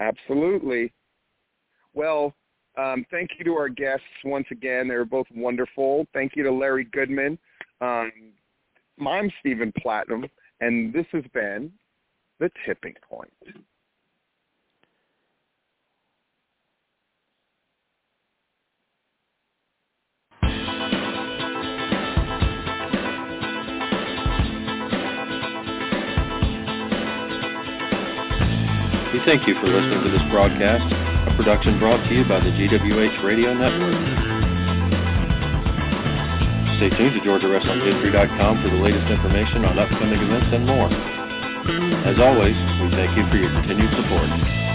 Absolutely. Well, um, thank you to our guests once again. They were both wonderful. Thank you to Larry Goodman. Um, I'm Stephen Platinum, and this has been The Tipping Point. We thank you for listening to this broadcast, a production brought to you by the GWH Radio Network. Stay tuned to GeorgiaWrestlingHistory.com for the latest information on upcoming events and more. As always, we thank you for your continued support.